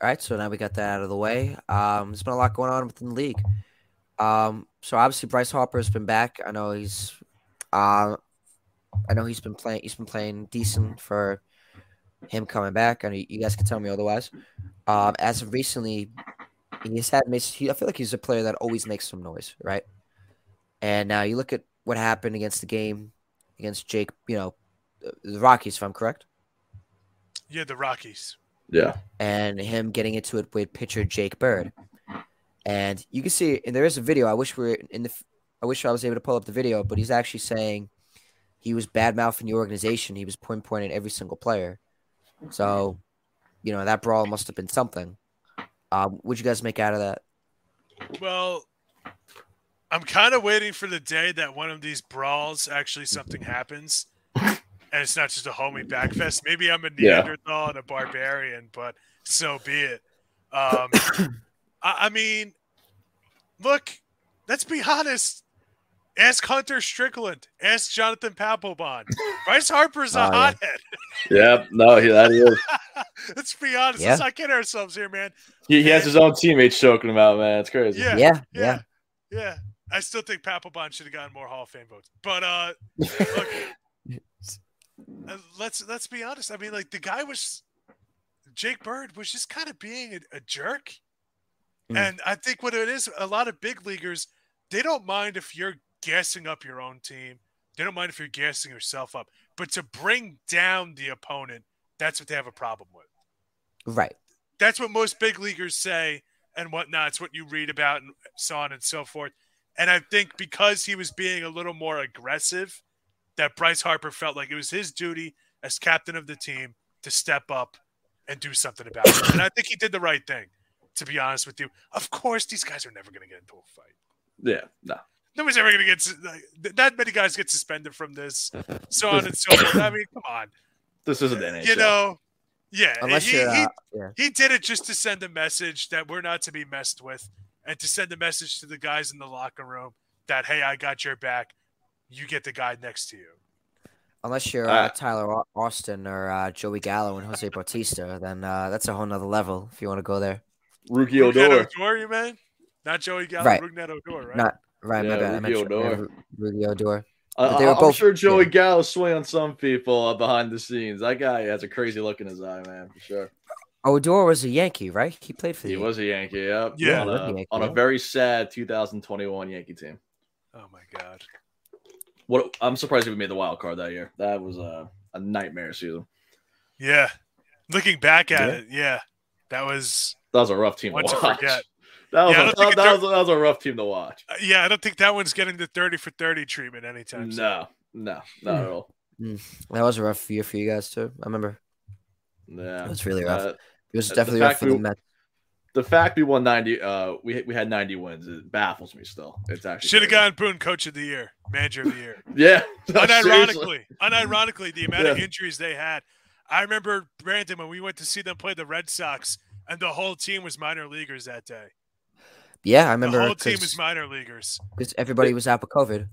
all right. So now we got that out of the way. Um, there's been a lot going on within the league. Um, so obviously Bryce Harper has been back. I know he's, uh, I know he's been playing. He's been playing decent for him coming back. I know you guys can tell me otherwise. Um, as of recently, he's had. I feel like he's a player that always makes some noise, right? And now you look at what happened against the game against Jake. You know, the Rockies, if I'm correct. Yeah, the Rockies. Yeah. and him getting into it with pitcher Jake Bird. And you can see, and there is a video. I wish we were in the. I wish I was able to pull up the video, but he's actually saying he was bad mouthing the organization. He was pinpointing every single player. So, you know, that brawl must have been something. Um, what'd you guys make out of that? Well, I'm kind of waiting for the day that one of these brawls actually something happens, and it's not just a homie backfest. Maybe I'm a Yeah. Neanderthal and a barbarian, but so be it. Um, I, I mean, look, let's be honest. Ask Hunter Strickland. Ask Jonathan Papelbon. Bryce Harper's a yeah. hothead. Yep. No, he, that he is. Let's be honest. Yeah. Let's not kid ourselves here, man. He, he has his own teammates choking him out, man. It's crazy. Yeah. Yeah, Yeah. yeah. Yeah. I still think Papelbon should have gotten more Hall of Fame votes. But uh look, uh, let's let's be honest. I mean, like the guy was Jake Bird was just kind of being a, a jerk. Mm. And I think what it is, a lot of big leaguers, they don't mind if you're gassing up your own team. They don't mind if you're gassing yourself up. But to bring down the opponent, that's what they have a problem with. Right. That's what most big leaguers say and whatnot. It's what you read about and so on and so forth. And I think because he was being a little more aggressive, that Bryce Harper felt like it was his duty as captain of the team to step up and do something about it. And I think he did the right thing, to be honest with you. Of course, these guys are never going to get into a fight. Yeah. No. Nobody's ever going to get like, that many guys get suspended from this, so on and so forth. I mean, come on, This isn't the NHL. you know, yeah. Unless he, you're, he, uh, yeah. he did it just to send a message that we're not to be messed with and to send a message to the guys in the locker room that hey i got your back you get the guy next to you Unless you're Uh, uh, Tyler Austin or uh, Joey Gallo and Jose Bautista, then uh, that's a whole nother level if you want to go there. Rookie Rougned Odor. Odor, you man not joey Gallo, Right. Rougned Odor, right Not right, my Yeah, bad. I Rookie meant Odor. Rudy Odor. I, But they were I'm both- sure Joey yeah. Gallo swing on some people uh, behind the scenes. That guy has a crazy look in his eye, man, for sure. Odor was a Yankee, right? He played for the He was a Yankee, yep. Yeah. on, Yeah, a, Yankee, on a very sad 2021 Yankee team. oh my god What I'm surprised we made the wild card that year. That was a, a nightmare season. yeah looking back at Yeah. it yeah that was That was a rough team to to watch. forget. That was, Yeah, I a, don't that, it was, that was a rough team to watch. uh, yeah i don't think that one's getting the 30 for 30 treatment anytime soon No, no, not at all. That was a rough year for you guys too. I remember Yeah, it was really rough. Uh, it was definitely rough fact for the we- Mets. The fact we won 90, uh, we we had 90 wins. It baffles me still. It's actually should have crazy. gotten boone coach of the year manager of the year Yeah, seriously. unironically, unironically, the amount of injuries they had. I remember Brandon when we went to see them play the Red Sox, and the whole team was minor leaguers that day. Yeah, I remember the whole team was because minor leaguers. Because everybody was out with COVID.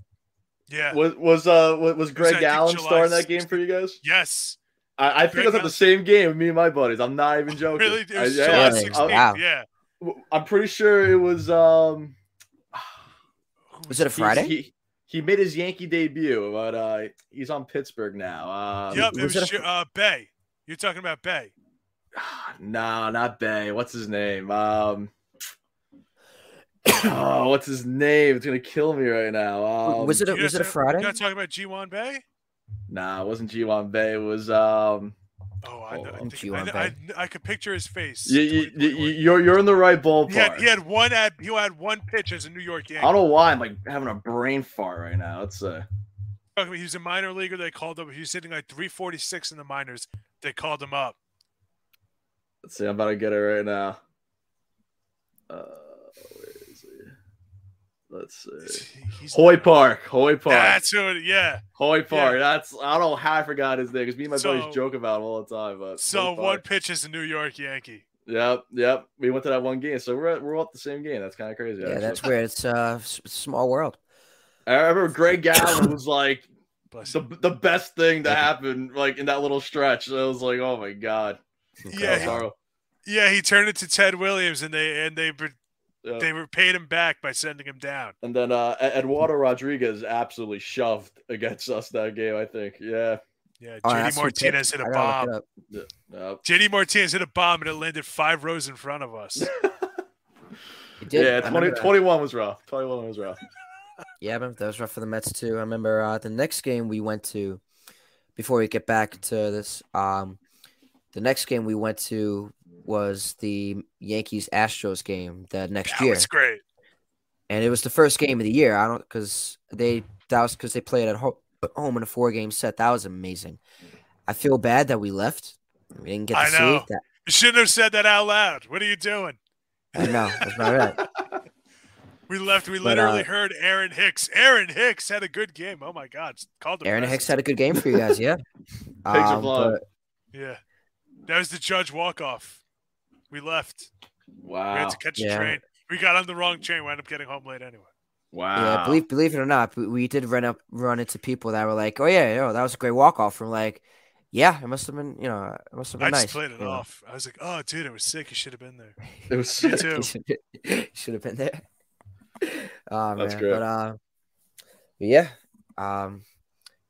Yeah. Was was uh was, was Greg I think, Allen July starting that game for you guys? Yes. I, I think Greg I was at the same game with me and my buddies. I'm not even joking. Really? It I- was yeah, July Really? 16th. Wow. Yeah. I, am pretty sure it was um. Was it a Friday? He, he made his Yankee debut, but uh, he's on Pittsburgh now. Uh, Yep. It was was it a- uh, Bae. You're talking about Bae. No, not Bae. What's his name? Um. oh, what's his name? It's gonna kill me right now. Um, was it a was it a Friday? You're not talking about Ji-hwan Bae? Nah, it wasn't Ji-hwan Bae. It was um. Oh, I know. I, Oh, think, I, I, I could picture his face. You, you, you, 2021. you're you're in the right ballpark. he, had, he had one at he had one pitch as a New York Yankee. I don't know why I'm like having a brain fart right now. Let's uh He was a minor leaguer. They called him. He was hitting like 346 in the minors. They called him up. let's see. I'm about to get it right now. Uh, where is he? Let's see. He's, Hoy Park. Hoy Park. That's who. It, yeah. Hoy Park. That's I don't know how I forgot his name because me and my So- buddies joke about him all the time. But So one Park. pitch is a New York Yankee. Yep, yep. We went to that one game, so we're we're all at the same game. That's kind of crazy. Yeah, actually. that's weird. It's uh, small world. I remember Greg Allen was like the the best thing to happen like in that little stretch. I was like, oh my god. That Yeah, he- Yeah, he turned it to Ted Williams, and they and they were- Yeah. they were paid him back by sending him down. And then uh, Eduardo Rodriguez absolutely shoved against us that game. I think. Yeah. Yeah, Oh, JD that's Martinez hit a bomb. look it. Yep. JD Martinez hit a bomb, and it landed five rows in front of us. He did. Yeah. I 20, 21 was rough. Twenty one was rough. Yeah, I remember that was rough for the Mets too. I remember uh, the next game we went to. Before we get back to this, um, the next game we went to was the Yankees Astros game the next that year, was great. and it was the first game of the year. I don't because they that was because they played at ho- home in a four game set. That was amazing. I feel bad that we left. We didn't get to I see know. it. That You shouldn't have said that out loud. What are you doing? I know that's not right. We left. We But, literally uh, heard Aaron Hicks. Aaron Hicks had a good game. Oh my God! Called him. Aaron best. Hicks had a good game for you guys. Yeah. are Um, flying. but- Yeah, that was the judge walk off. We left. Wow. We had to catch Yeah. a train. We got on the wrong train. We ended up getting home late anyway. Wow. Yeah, believe believe it or not, we, we did run up run into people that were like, "Oh yeah, yo, that was a great walk off." From like, yeah, it must have been, you know, it must have I been nice. just played it you know. off. I was like, "Oh, dude, it was sick. You should have been there." It was Me too. You should, should have been there. Oh That's man, great. but uh, but yeah, um,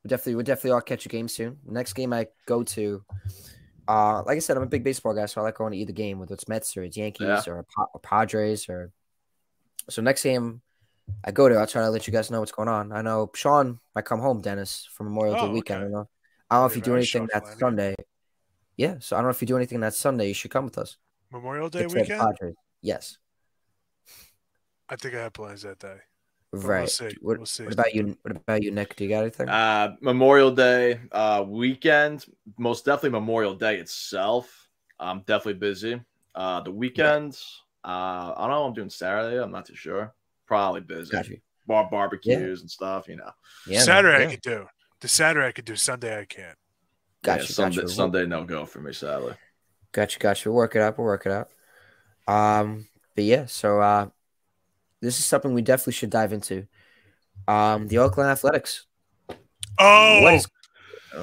we definitely we definitely all catch a game soon. The next game I go to, uh, like I said, I'm a big baseball guy, so I like going to either game, whether it's Mets or it's Yankees Yeah. or, or Padres or. So next game I go to, I'll try to let you guys know what's going on. I know Sean might come home, Dennis, for Memorial Day Oh, weekend. I don't know. I don't know if you do anything that Flanagan. Sunday. Yeah, so I don't know if you do anything that Sunday. You should come with us. Memorial Day weekend. Padres. Yes. I think I have plans that day. But we'll Right. see. What, We'll see. what about you? What about you, Nick? Do you got anything? Uh, Memorial Day uh, weekend, most definitely Memorial Day itself. I'm definitely busy. Uh, the weekends, uh, I don't know. what I'm doing Saturday. I'm not too sure. Probably busy. got you. Bar barbecues and stuff. You know. Yeah, Saturday yeah. I could do. The Saturday I could do. Sunday I can't. Got Yeah. Sunday, got you. Sunday no go for me. Sadly. Gotcha. Gotcha. We'll work it out. We'll work it out. Um, but yeah, so uh, this is something we definitely should dive into. Um, the Oakland Athletics. Oh, What is?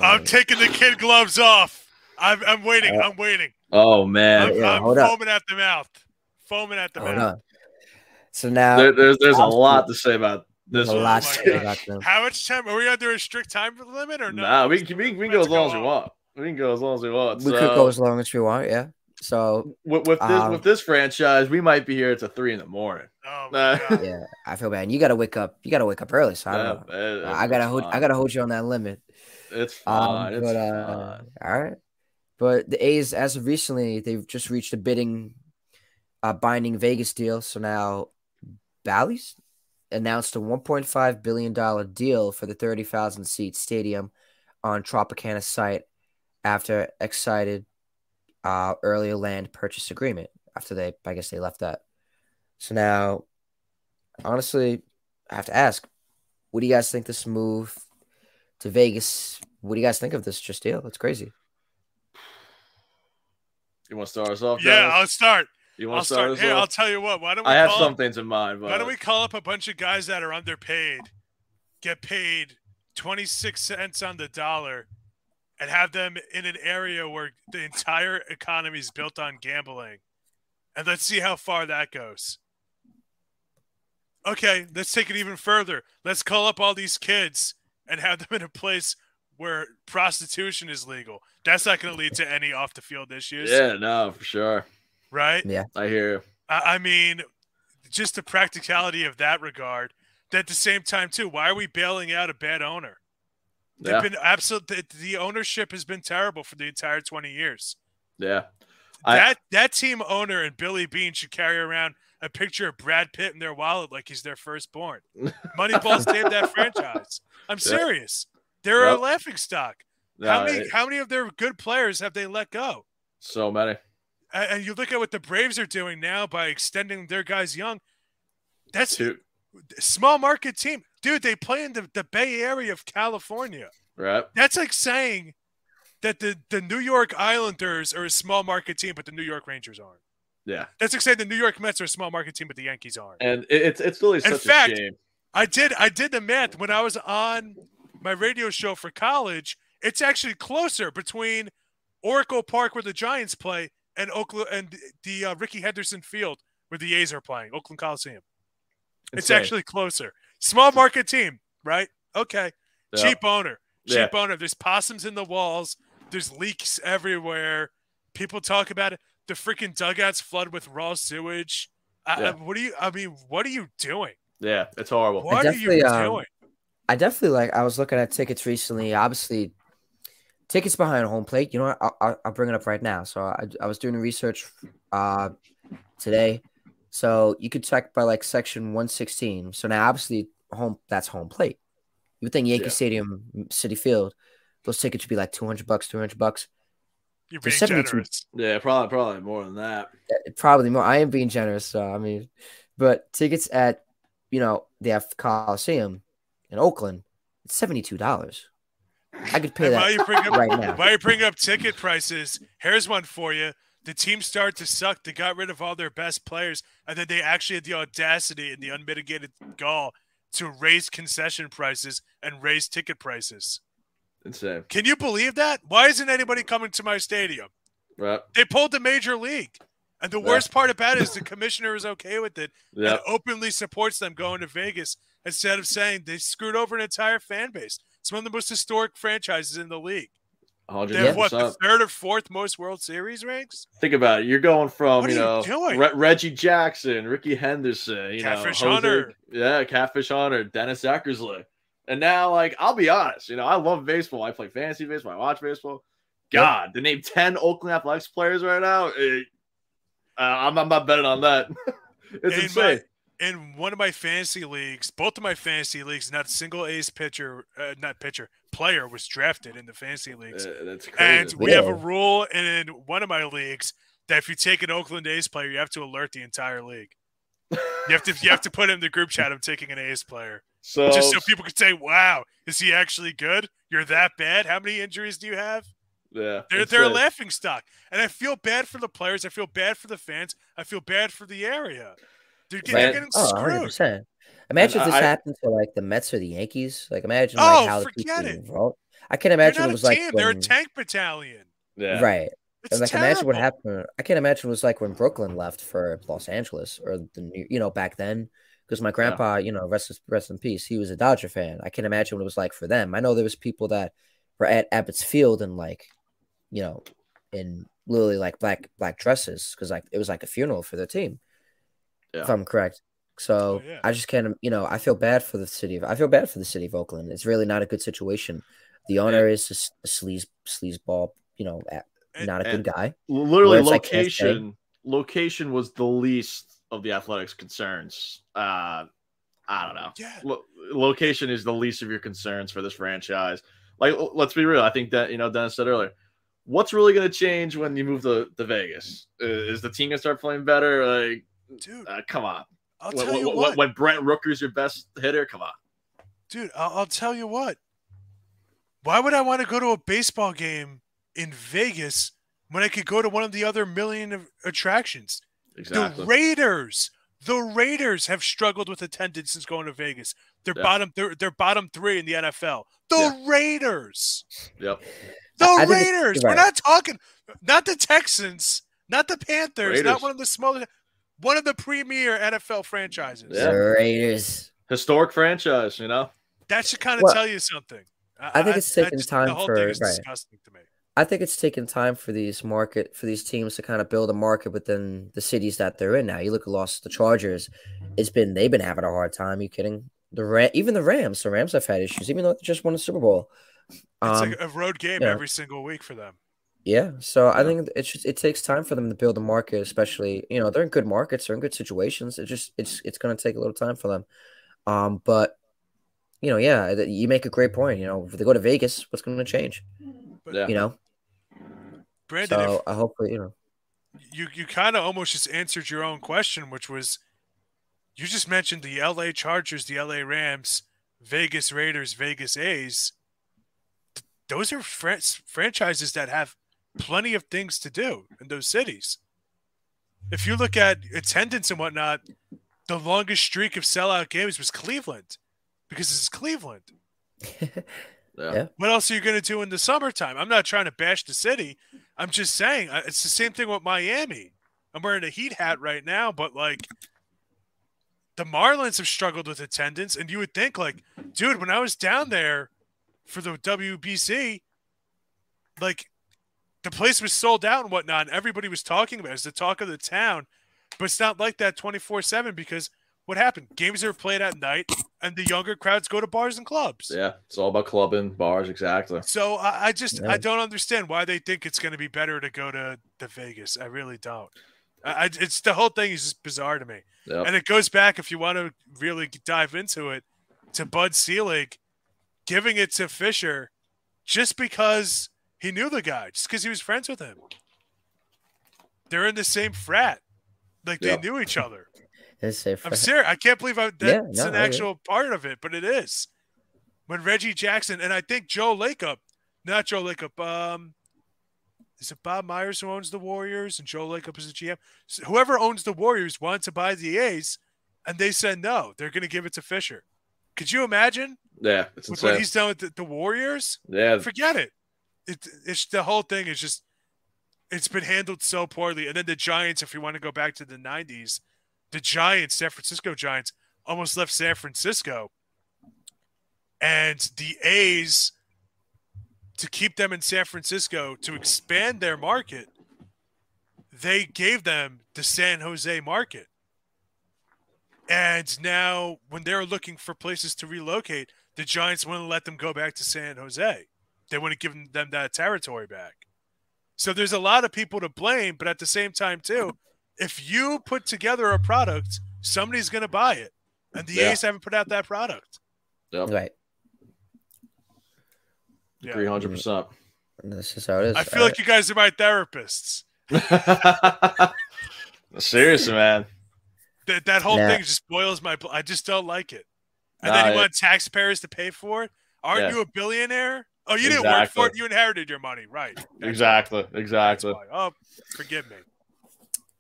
I'm taking the kid gloves off. I'm, I'm waiting. Uh, I'm waiting. Oh man, I'm, yeah, I'm hold up. foaming at the mouth. Foaming at the hold mouth. on. So now there, there's there's a lot to say about this. there's a lot Oh to say about them. How much time? Are we under a strict time limit or no? Nah, we can we, we can go as long as go we want. We can go as long as we want. We so, could go as long as we want. Yeah. So with, with this um, with this franchise, we might be here to three in the morning. Oh Nah. yeah, I feel bad. And you got to wake up. You got to wake up early. So I don't Yeah, know. it- I gotta it's hold. I gotta hold you on that limit. It's Um, fine. it's uh, fine. all right. But the A's, as of recently, they've just reached a bidding, uh, binding Vegas deal. So now, Bally's announced a 1.5 billion dollar deal for the 30,000 seat stadium on Tropicana site after excited uh, earlier land purchase agreement. After they, I guess they left that. So now, honestly, I have to ask, what do you guys think this move to Vegas? What do you guys think of this just deal? It's crazy. You want to start us off? Yeah, Dennis? I'll start. you I'll want to start, start. us Here, off? I'll tell you what. Why don't we I have call some things in mind, but Why don't we call up a bunch of guys that are underpaid, get paid 26 cents on the dollar, and have them in an area where the entire economy is built on gambling? And let's see how far that goes. Okay, let's take it even further. Let's call up all these kids and have them in a place where prostitution is legal. That's not going to lead to any off the field issues, yeah, no, for sure. right? Yeah, I hear. you. I, I mean, just the practicality of that regard. At the same time, too, why are we bailing out a bad owner? They've Yeah, been absolute. The, the ownership has been terrible for the entire twenty years. yeah. I- that that team owner and Billy Beane should carry around a picture of Brad Pitt in their wallet like he's their firstborn. Moneyball saved that franchise. I'm serious. They're a Yep. laughing stock. No, how many it- how many of their good players have they let go? so many. And, and you look at what the Braves are doing now by extending their guys young. That's Two, small market team, dude. They play in the, the Bay Area of California. right? That's like saying that the the New York Islanders are a small market team, but the New York Rangers aren't. Yeah, That's like saying the New York Mets are a small market team, but the Yankees aren't. and it's it's really In such fact- a shame. I did I did the math when I was on my radio show for college. It's actually closer between Oracle Park where the Giants play and Oakland and the uh, Rickey Henderson Field where the A's are playing, Oakland Coliseum. It's Insane. actually closer. Small market team, right? Okay. Yeah. Cheap owner. Yeah. Cheap owner. There's possums in the walls. There's leaks everywhere. People talk about it. The freaking dugouts flood with raw sewage. I, I- what are you? I mean, what are you doing? Yeah, it's horrible. What are you um, doing? I definitely like. I was looking at tickets recently. Obviously, tickets behind home plate. You know what? I'll, I'll, I'll bring it up right now. So I, I was doing research uh today. So you could check by like section one sixteen. So now obviously home that's home plate. You would think Yankee Yeah. Stadium, Citi Field, those tickets should be like two hundred bucks, three hundred bucks. You're being 72 generous. Yeah, probably probably more than that. Probably more. I am being generous. So I mean, but tickets at you know the F Coliseum in Oakland, it's seventy two dollars. I could pay And that while you bring up right now. while you bring up ticket prices, here's one for you. The team started to suck. They got rid of all their best players, and then they actually had the audacity and the unmitigated gall to raise concession prices and raise ticket prices. Insane. Can you believe that? Why isn't anybody coming to my stadium? Right. They pulled the major league. And the Yeah. worst part about it is the commissioner is okay with it Yeah. and openly supports them going to Vegas instead of saying they screwed over an entire fan base. It's one of the most historic franchises in the league. They have what the third or fourth most World Series ranks. Think about it. You're going from you know you doing? Re- Reggie Jackson, Rickey Henderson, you Catfish know, Jose- Hunter. yeah, Catfish Hunter, Dennis Eckersley, and now like I'll be honest, you know I love baseball. I play fantasy baseball. I watch baseball. God, to name ten Oakland Athletics players right now, eh, uh, I'm, I'm not betting on that. it's In insane. my- In one of my fantasy leagues, both of my fantasy leagues, not single ace pitcher, uh, not pitcher, player was drafted in the fantasy leagues. Uh, that's And crazy. we have a rule in one of my leagues that if you take an Oakland A's player, you have to alert the entire league. You have to you have to put in the group chat. I'm taking an A's player, so just so people can say, "Wow, is he actually good? You're that bad? How many injuries do you have?" yeah, They're they're a laughing stock, and I feel bad for the players. I feel bad for the fans. I feel bad for the area. They're, get- they're getting Oh, screwed. 100%. Imagine if this I- happened to like the Mets or the Yankees. Like imagine Oh, like how the forget people it. involved. I can't imagine not it a was like team. They're a tank battalion. Yeah, right. It's And like terrible. imagine what happened. I can't imagine what it was like when Brooklyn left for Los Angeles or the New, you know back then. Because my grandpa, you know, rest rest in peace, he was a Dodger fan. I can't imagine what it was like for them. I know there was people that were at Ebbets Field and like, you know, in literally like black black dresses because like it was like a funeral for their team. If I'm correct. So Oh, yeah. I just can't, you know, I feel bad for the city of I feel bad for the city of Oakland. It's really not a good situation. The owner is just a sleaze sleazeball, you know, a- And- not a good guy. literally Words I location location was the least of the athletics concerns. Uh i don't know. Yeah. Lo- location is the least of your concerns for this franchise. Like let's be real. I think that you know dennis said earlier what's really going to change when you move to, to vegas? Is the team going to start playing better? Like Dude, uh, come on. I'll when, tell you when- what, when brent rooker's your best hitter? Come on. Dude. I'll, I'll tell you what. Why would I want to go to a baseball game in Vegas when I could go to one of the other million of attractions? Exactly The Raiders, the Raiders have struggled with attendance since going to Vegas. They're Yeah. bottom, they're, they're bottom three in the NFL. The Raiders, yep the I- I Raiders. you're We're not talking, not the Texans, not the Panthers, Raiders. not one of the smaller, one of the premier NFL franchises. Yeah. The Raiders. historic franchise you know That should kind of Well, tell you something. I think it's taking time the whole for- thing is right. disgusting to me. I think it's taken time for these market for these teams to kind of build a market within the cities that they're in now. You look at Los the Chargers, it's been they've been having a hard time. you kidding? The Ram, even the Rams, the Rams have had issues, even though they just won a Super Bowl. It's Um, like a road game yeah. every single week for them. Yeah, so I think it's just it takes time for them to build a market, especially you know they're in good markets, they're in good situations. It just it's it's going to take a little time for them. Um, but you know, yeah, you make a great point. You know, if they go to Vegas, what's going to change? yeah You know, Brandon, if- so I hope you know. you you kind of almost just answered your own question, which was you just mentioned the L.A. Chargers, the L.A. Rams, Vegas Raiders, Vegas A's. Those are fran- franchises that have plenty of things to do in those cities. If you look at attendance and whatnot, the longest streak of sellout games was Cleveland because it's Cleveland. yeah, Yeah. What else are you going to do in the summertime? I'm not trying to bash the city. I'm just saying it's the same thing with Miami. I'm wearing a Heat hat right now, but like the Marlins have struggled with attendance, and you would think, like, dude, when I was down there for the WBC, like the place was sold out and whatnot, and everybody was talking about it. It's the talk of the town, but it's not like that 24 7 because what happened? Games are played at night, and the younger crowds go to bars and clubs. yeah it's all about clubbing bars exactly So I, I just Yeah. I don't understand why they think it's going to be better to go to the Vegas. I really don't. I, I- it's the whole thing is just bizarre to me, Yep. and it goes back if you want to really dive into it to Bud Selig giving it to Fisher just because he knew the guy, just because he was friends with him. They're in the same frat, like they Yeah. knew each other. It's safe. I'm serious. I can't believe I, that's Yeah, no, an I actual part of it, but it is. When Reggie Jackson and I think Joe Lacob, not Joe Lacob, um, is it Bob Myers who owns the Warriors and Joe Lacob is the GM? So whoever owns the Warriors wanted to buy the A's, and they said no. They're going to give it to Fisher. Could you imagine Yeah, it's with what he's done with the, the Warriors? Yeah, Forget it. It it's the whole thing is just it's been handled so poorly. And then the Giants, if you want to go back to the '90s, the Giants, San Francisco Giants, almost left San Francisco, and the A's to keep them in San Francisco to expand their market. They gave them the San Jose market. And now, when they're looking for places to relocate, the Giants wouldn't let them go back to San Jose. They wouldn't give them that territory back. So there's a lot of people to blame, but at the same time, too, if you put together a product, somebody's going to buy it. And the Yeah. A's haven't put out that product. Right. Yeah. three hundred percent. This is how it is. I feel like you guys are my therapists. Seriously, man. That that whole Yeah. thing just boils my. I just don't like it. And Nah, then you it- want taxpayers to pay for it. Aren't Yeah. you a billionaire? Oh, you didn't work for it. You inherited your money, right? That's Exactly, That's exactly. Oh, forgive me.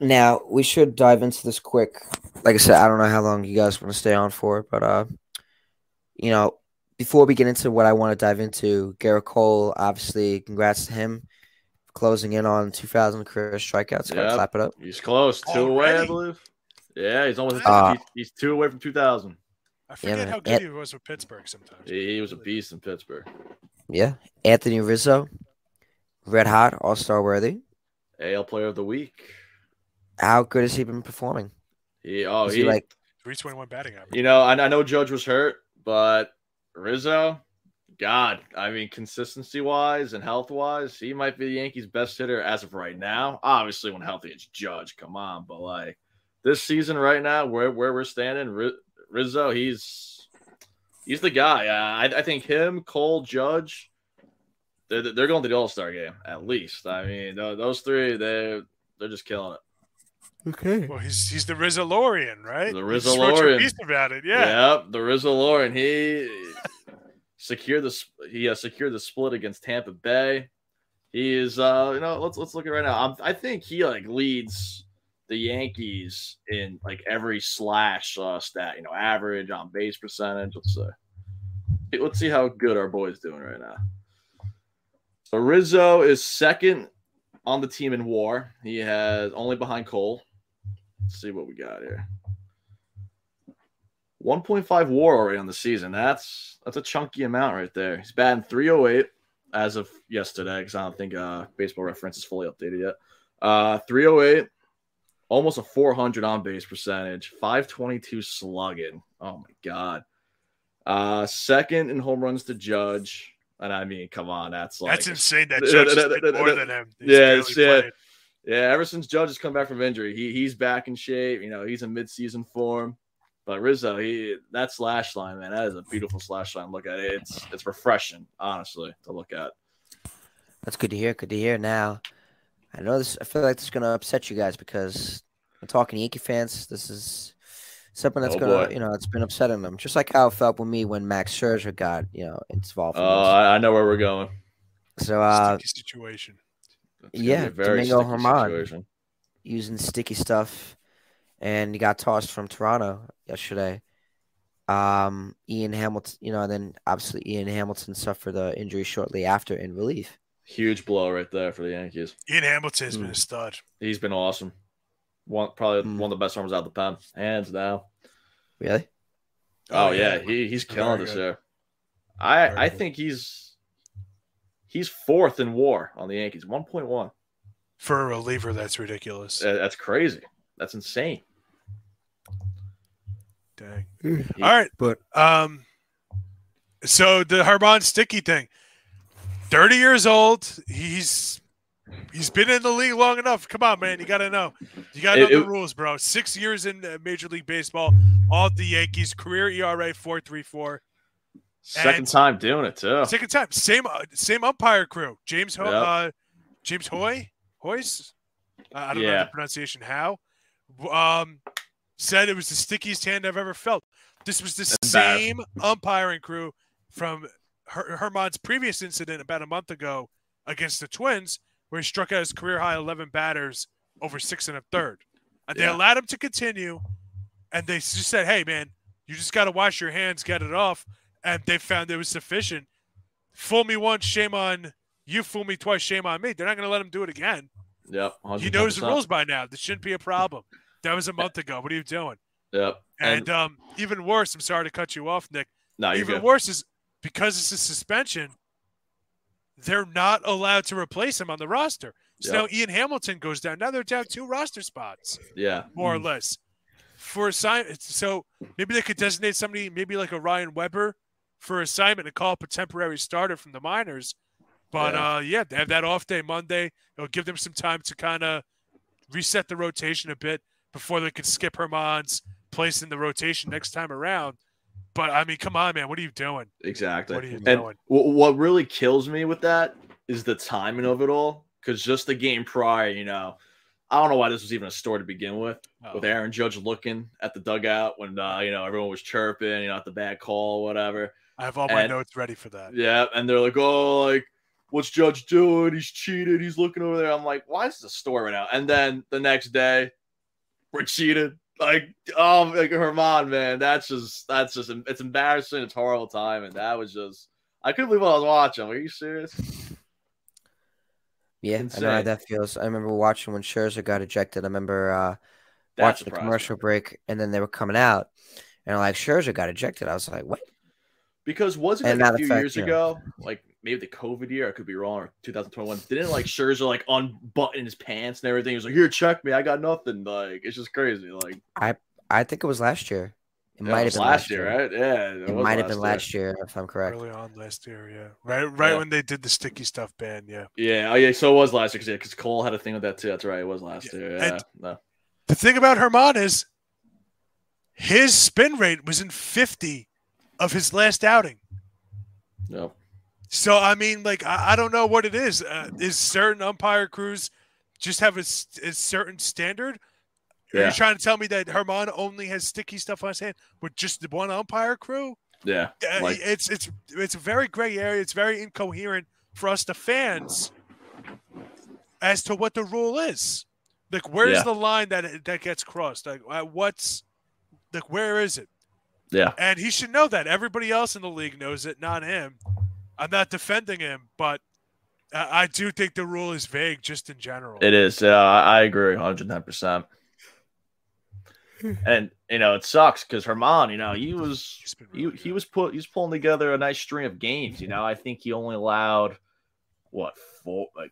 Now we should dive into this quick. Like I said, I don't know how long you guys want to stay on for, but uh, you know, before we get into what I want to dive into, Gerrit Cole, obviously, congrats to him closing in on 2,000 career strikeouts. Gotta clap it up. He's close, two away, I believe. Yeah, he's almost. Uh, he's, he's two away from two thousand. I forget man. how good Ant- he was with Pittsburgh sometimes. He, he was a beast in Pittsburgh. Yeah, Anthony Rizzo, red hot, all star worthy. AL Player of the Week. How good has he been performing? He oh he, he like 321 batting average. you know I, I know Judge was hurt, but Rizzo, God, I mean consistency wise and health wise, he might be the Yankees' best hitter as of right now. Obviously, when healthy, it's Judge. Come on, but like this season right now, where where we're standing, Rizzo, he's he's the guy. Uh, I, I think him, Cole, Judge, they're they're going to the All Star game at least. I mean, those three, they they're just killing it. Okay? Well, he's he's the Rizzolorian, right? The You just wrote your Rizzolorian. piece about it. Yeah. Yep, the Rizzo He secured the he uh, secured the split against Tampa Bay. He is uh you know let's let's look at it right now. I'm, I think he like leads the Yankees in like every slash uh, stat. You know, average on base percentage. Let's see. Let's see how good our boy's doing right now. So Rizzo is second on the team in WAR. He has only behind Cole. Let's see what we got here. 1.5 WAR already on the season. That's that's a chunky amount right there. He's batting 308 as of yesterday because I don't think uh, Baseball Reference is fully updated yet. Uh, 308, almost a 400 on base percentage, 522 slugging. Oh my god. Uh, second in home runs to Judge, and I mean, come on, that's like That's insane. That Judge yeah, just yeah, did more than him. He's Yeah, yeah. played. Yeah, ever since Judge has come back from injury, he he's back in shape. You know, he's in midseason form. But Rizzo, he that slash line, man, that is a beautiful slash line. Look at it. It's it's refreshing, honestly, to look at. That's good to hear. Good to hear. Now, I know this. I feel like this is gonna upset you guys because I'm talking Yankee fans. This is something that's Oh, gonna, boy. you know, it's been upsetting them. Just like how it felt with me when Max Scherzer got, you know, involved. Oh, in. I, I know where we're going. so, uh, Sticky situation. It's Yeah, a very Domingo sticky Germán. situation. using sticky stuff, and he got tossed from Toronto yesterday. Um, Ian Hamilton, you know, and then obviously Ian Hamilton suffered the injury shortly after in relief. Huge blow right there for the Yankees. Ian Hamilton's been Hmm. a stud. He's been awesome. One probably Mm. one of the best arms out of the pen, hands down. Really? Oh, Oh, yeah. yeah. he he's killing this good. year. I Very I think he's he's fourth in WAR on the Yankees, one point one. For a reliever, that's ridiculous. That's crazy. That's insane. Dang. He- All right. but- um so the Harbon sticky thing. 30 years old. He's he's been in the league long enough. Come on, man. You gotta know. You gotta know It- the it- rules, bro. Six years in uh, Major League Baseball, all at the Yankees, career ERA 434. Second And- time doing it too. Second time, same uh, same umpire crew. James Ho- Yep. uh, James Hoye, Hoye's. Uh, I don't know the pronunciation. How? Um, said it was the stickiest hand I've ever felt. This was the same umpiring crew from Her- Germán's previous incident about a month ago against the Twins, where he struck out his career high 11 batters over six and a third. And they Yeah. allowed him to continue, and they just said, "Hey, man, You just got to wash your hands, get it off, and they found it was sufficient. Fool me once, shame on you. Fool me twice, shame on me. They're not going to let him do it again. Yep. He knows the rules by now. This shouldn't be a problem. That was a month ago. What are you doing? Yep. And um, even worse, I'm sorry to cut you off, Nick. no, you're even good. worse is because it's a suspension, they're not allowed to replace him on the roster. So Yep. now Ian Hamilton goes down. Now they're down two roster spots, Yeah. more or less. For assignment, so maybe they could designate somebody, maybe like a Ryan Weber, for assignment and call up a temporary starter from the minors. But Yeah. uh, yeah, they have that off day Monday. It'll give them some time to kind of reset the rotation a bit before they can skip Germán's place in the rotation next time around. But I mean, come on, man, what are you doing? Exactly. What are you And doing? wh- what really kills me with that is the timing of it all. Because just the game prior, you know, I don't know why this was even a story to begin with. Oh. With Aaron Judge looking at the dugout when uh, you know everyone was chirping, you know, at the bad call, or whatever. I have all my And- notes ready for that. Yeah, and they're like, "Oh, like, what's Judge doing? He's cheated. He's looking over there." I'm like, "Why is this a story right now?" And then the next day, we're cheated. Like, oh, like Germán, man, that's just that's just it's embarrassing. It's horrible time, and that was just I couldn't believe what I was watching. Are you serious? Yeah, I know how that feels. I remember watching when Scherzer got ejected. I remember uh, watching the surprised me. commercial break, and then they were coming out, and like Scherzer got ejected. I was like, what? Because wasn't And it a few fact, years you know- ago, like maybe the COVID year, I could be wrong, or 2021, didn't like Scherzer like unbutton his pants and everything? He was like, "Here, check me, I got nothing." Like, it's just crazy. Like, I I think it was last year. It that might have been last year, right? Yeah, It might have been last year, if I'm correct. Early on last year, yeah. Right right Yeah. when they did the sticky stuff ban, yeah. Yeah, oh yeah, so it was last year Yeah. because Cole had a thing with that too. That's right, it was last Yeah, year. and- Yeah, no. The thing about Germán is his spin rate was in 50 of his last outing. no. So I mean, like I, I don't know what it is. Uh, is certain umpire crews just have a certain standard? Are Yeah. you trying to tell me that Germán only has sticky stuff on his hand with just the one umpire crew? Yeah, Uh, Like- it's it's it's a very gray area. It's very incoherent for us, the fans, as to what the rule is. Like, where's Yeah. the line that that gets crossed? Like, what's like, where is it? Yeah, And he should know that. Everybody else in the league knows it, not him. I'm not defending him, but I do think the rule is vague, just in general. it is. Yeah, I, agree, hundred ten percent. And you know it sucks because Germán, you know, he was he, he was put he was pulling together a nice string of games. You know, I think he only allowed what four like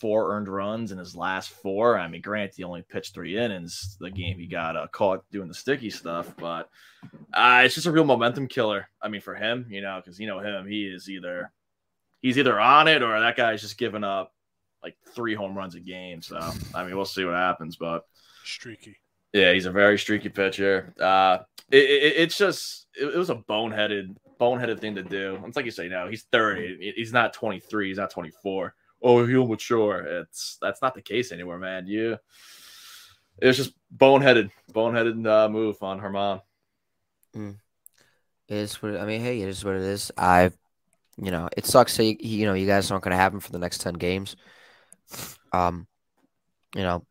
four earned runs in his last four. I mean, Grant, he only pitched three innings. The game he got uh, caught doing the sticky stuff, but uh, it's just a real momentum killer. I mean, for him, you know, because you know him, he is either he's either on it or that guy's just giving up like three home runs a game. So I mean, we'll see what happens, but. streaky. Yeah, he's a very streaky pitcher. Uh, it, it, it's just it, it was a boneheaded boneheaded thing to do. It's like you say, no, he's thirty. He's not twenty three. He's not twenty four. Oh, he'll mature. It's that's not the case anymore, man. You, it was just boneheaded, boneheaded uh, move on Germán. It is what I mean. Hey, it is what it is. I, you know, it sucks. that you, you know, you guys aren't going to have him for the next ten games. Um, you know,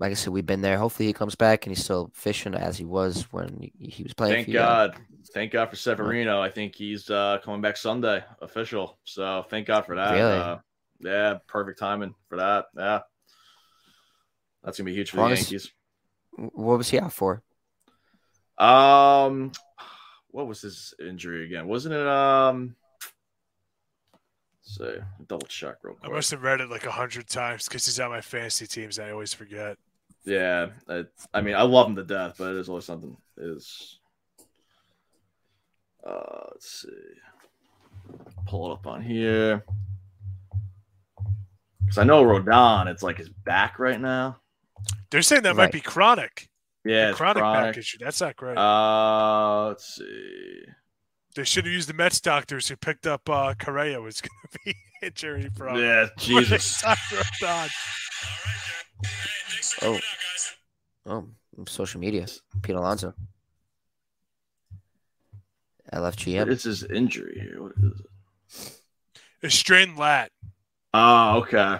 like I said, we've been there. Hopefully, he comes back and he's still fishing as he was when he, was playing. Thank. God, thank God for Severino. I think he's uh, coming back Sunday, official. So thank God for that. Really? Uh, yeah, perfect timing for that. Yeah, that's gonna be huge for As the as- Yankees. What was he out for? Um, what was his injury again? Wasn't it um? So double check real quick. I must have read it like a hundred times because he's on my fantasy teams. I always forget. Yeah, it, I mean I love him to death, but it is always something. It is uh, let's see, pull it up on here because I know Rodon. It's like his back right now. They're saying that Right. might be chronic. Yeah, it's chronic, chronic. back issue. That's not great. Uh, let's see. they should have used the Mets doctors who picked up uh, Correa was going to be injury prone. Yeah, Jesus. Rodon. Oh, oh, social media. Pete Alonso. LFGM. This is injury here. What is it? A strained lat Oh, okay.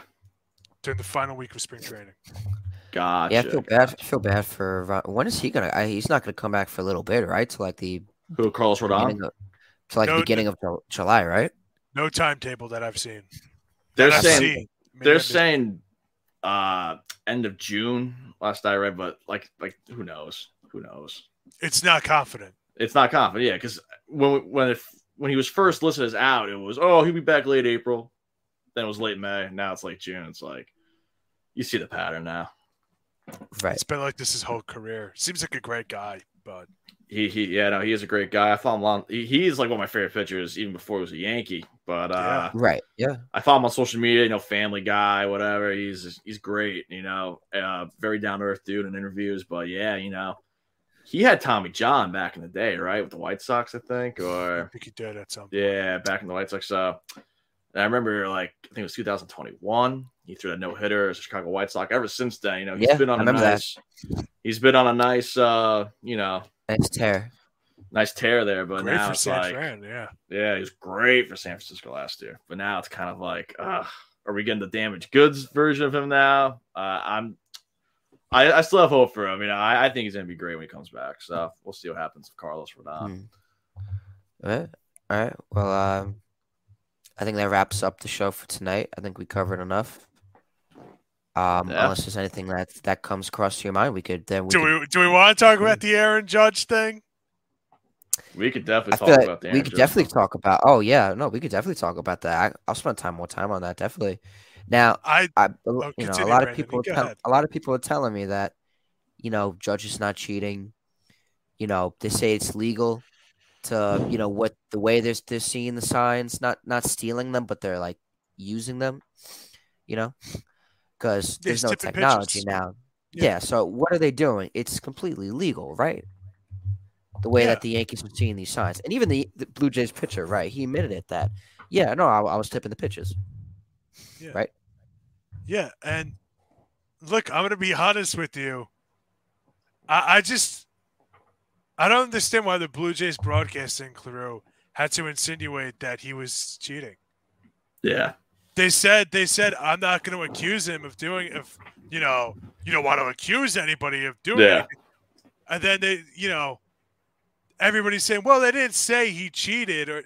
during the final week of spring training. Gotcha. Yeah, I feel bad. I feel bad for Ron- when is he gonna? I, he's not gonna come back for a little bit, right? To like the Who Carlos Rodon? Beginning of- To like No, beginning of July, right? No timetable that I've seen. They're That I've saying seen. They're I'm saying uh end of June last I read, but like like who knows? Who knows? it's not confident. It's not confident, yeah, because when when it, when he was first listed as out, it was oh he'll be back late April, then it was late May, now it's late June. It's like you see the pattern now. Right. It's been like this his whole career. Seems like a great guy, but He he yeah no he is a great guy. I follow him on. He, he's like one of my favorite pitchers even before he was a Yankee. But uh, Right. Yeah. I follow him on social media. You know, Family Guy, whatever. He's he's great. You know, uh, very down to earth dude in interviews. But yeah, you know, he had Tommy John back in the day, right, with the White Sox, I think, or I or think he did at some point. yeah, back in the White Sox. So and I remember like I think it was 2021. He threw a no hitter as a Chicago White Sox. Ever since then, you know, he's Yeah, been on I a remember that. nice. He's been on a nice, uh, you know, Nice tear. nice tear there. But Great now for it's San like, Fran, yeah. yeah, he was great for San Francisco last year. But now it's kind of like, uh, are we getting the damaged goods version of him now? Uh, I'm, I, I still have hope for him. You know, I, I think he's gonna be great when he comes back. So we'll see what happens with Carlos Rodon. Hmm. All right. All right. Well, um, I think that wraps up the show for tonight. I think we covered enough. Um, Yeah. unless there's anything that that comes across to your mind, we could then we Do could, we do we want to talk about the Aaron Judge thing? We could definitely talk like about the we could Judge definitely stuff. talk about. Oh yeah, no, we could definitely talk about that. I, I'll spend time more time on that. Definitely. Now, I I, you know, a Oh, continue, lot of Brandon. people, Go tell, a lot of people are telling me that, you know, Judge is not cheating. You know, they say it's legal to, you know, what the way they're they're seeing the signs, not not stealing them, but they're like using them. You know, because there's no technology pitches. now. Yeah. Yeah. So what are they doing? It's completely legal, right? The way Yeah. that the Yankees are seeing these signs, and even the, the Blue Jays pitcher, right? He admitted it that, yeah, no, I, I was tipping the pitches. Yeah. right? Yeah, and look, I'm gonna be honest with you. I, I just I don't understand why the Blue Jays broadcasting crew had to insinuate that he was cheating. Yeah, They said they said I'm not going to accuse him of doing if you know you don't want to accuse anybody of doing Yeah. it. And then they you know everybody's saying, well, they didn't say he cheated or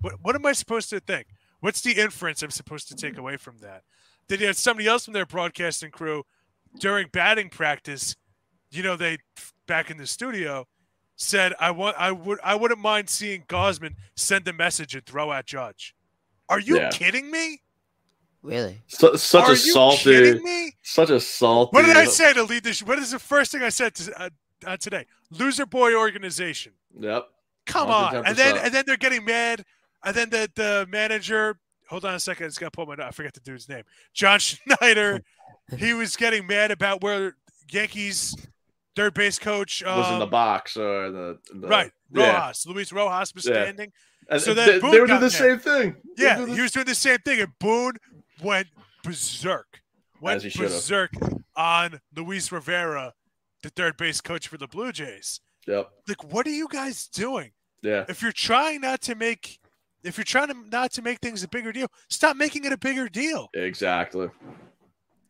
what what am I supposed to think? What's the inference I'm supposed to take away from that? Did you have somebody else from their broadcasting crew during batting practice, you know, they back in the studio said I want I would I wouldn't mind seeing Gausman send a message and throw at Judge. Are you Yeah. kidding me? Really? Su- such Are a you salty, kidding me? such a salty. What did I say to lead this? What is the first thing I said to, uh, uh, today? Loser boy organization. Yep. Come on. And then and then they're getting mad. And then the the manager. Hold on a second. It's got to pull my. I forget the dude's name. John Schneider. he was getting mad about where Yankees third base coach was in the um, box or the, the right Yeah. Rojas. Luis Rojas was standing. And So they, then they Boone were doing the mad. same thing. They Yeah, he was doing the same thing, and Boone went berserk. Went berserk on Luis Rivera, the third base coach for the Blue Jays. Yep. Like, what are you guys doing? Yeah. If you're trying not to make, if you're trying to not to make things a bigger deal, stop making it a bigger deal. Exactly.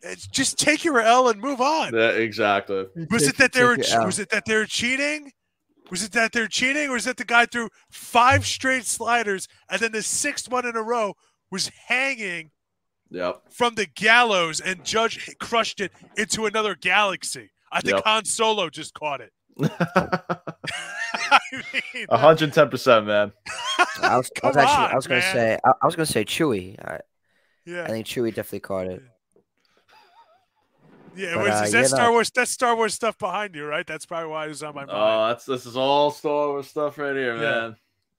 It's just take your L and move on. Yeah, exactly. Was it that they were? Was it that they were cheating? Was it that they're cheating, or is that the guy threw five straight sliders and then the sixth one in a row was hanging Yep. from the gallows and Judge crushed it into another galaxy? I think Yep. Han Solo just caught it. I mean, hundred and ten percent, man. I was, I was actually, on, I was gonna say, I, I was gonna say Chewy. I, yeah, I think Chewy definitely caught it. Yeah. but, was, uh, is that Star know- Wars? That's Star Wars stuff behind you, right? That's probably why it was on my mind. Oh, that's this is all Star Wars stuff right here, Yeah. man.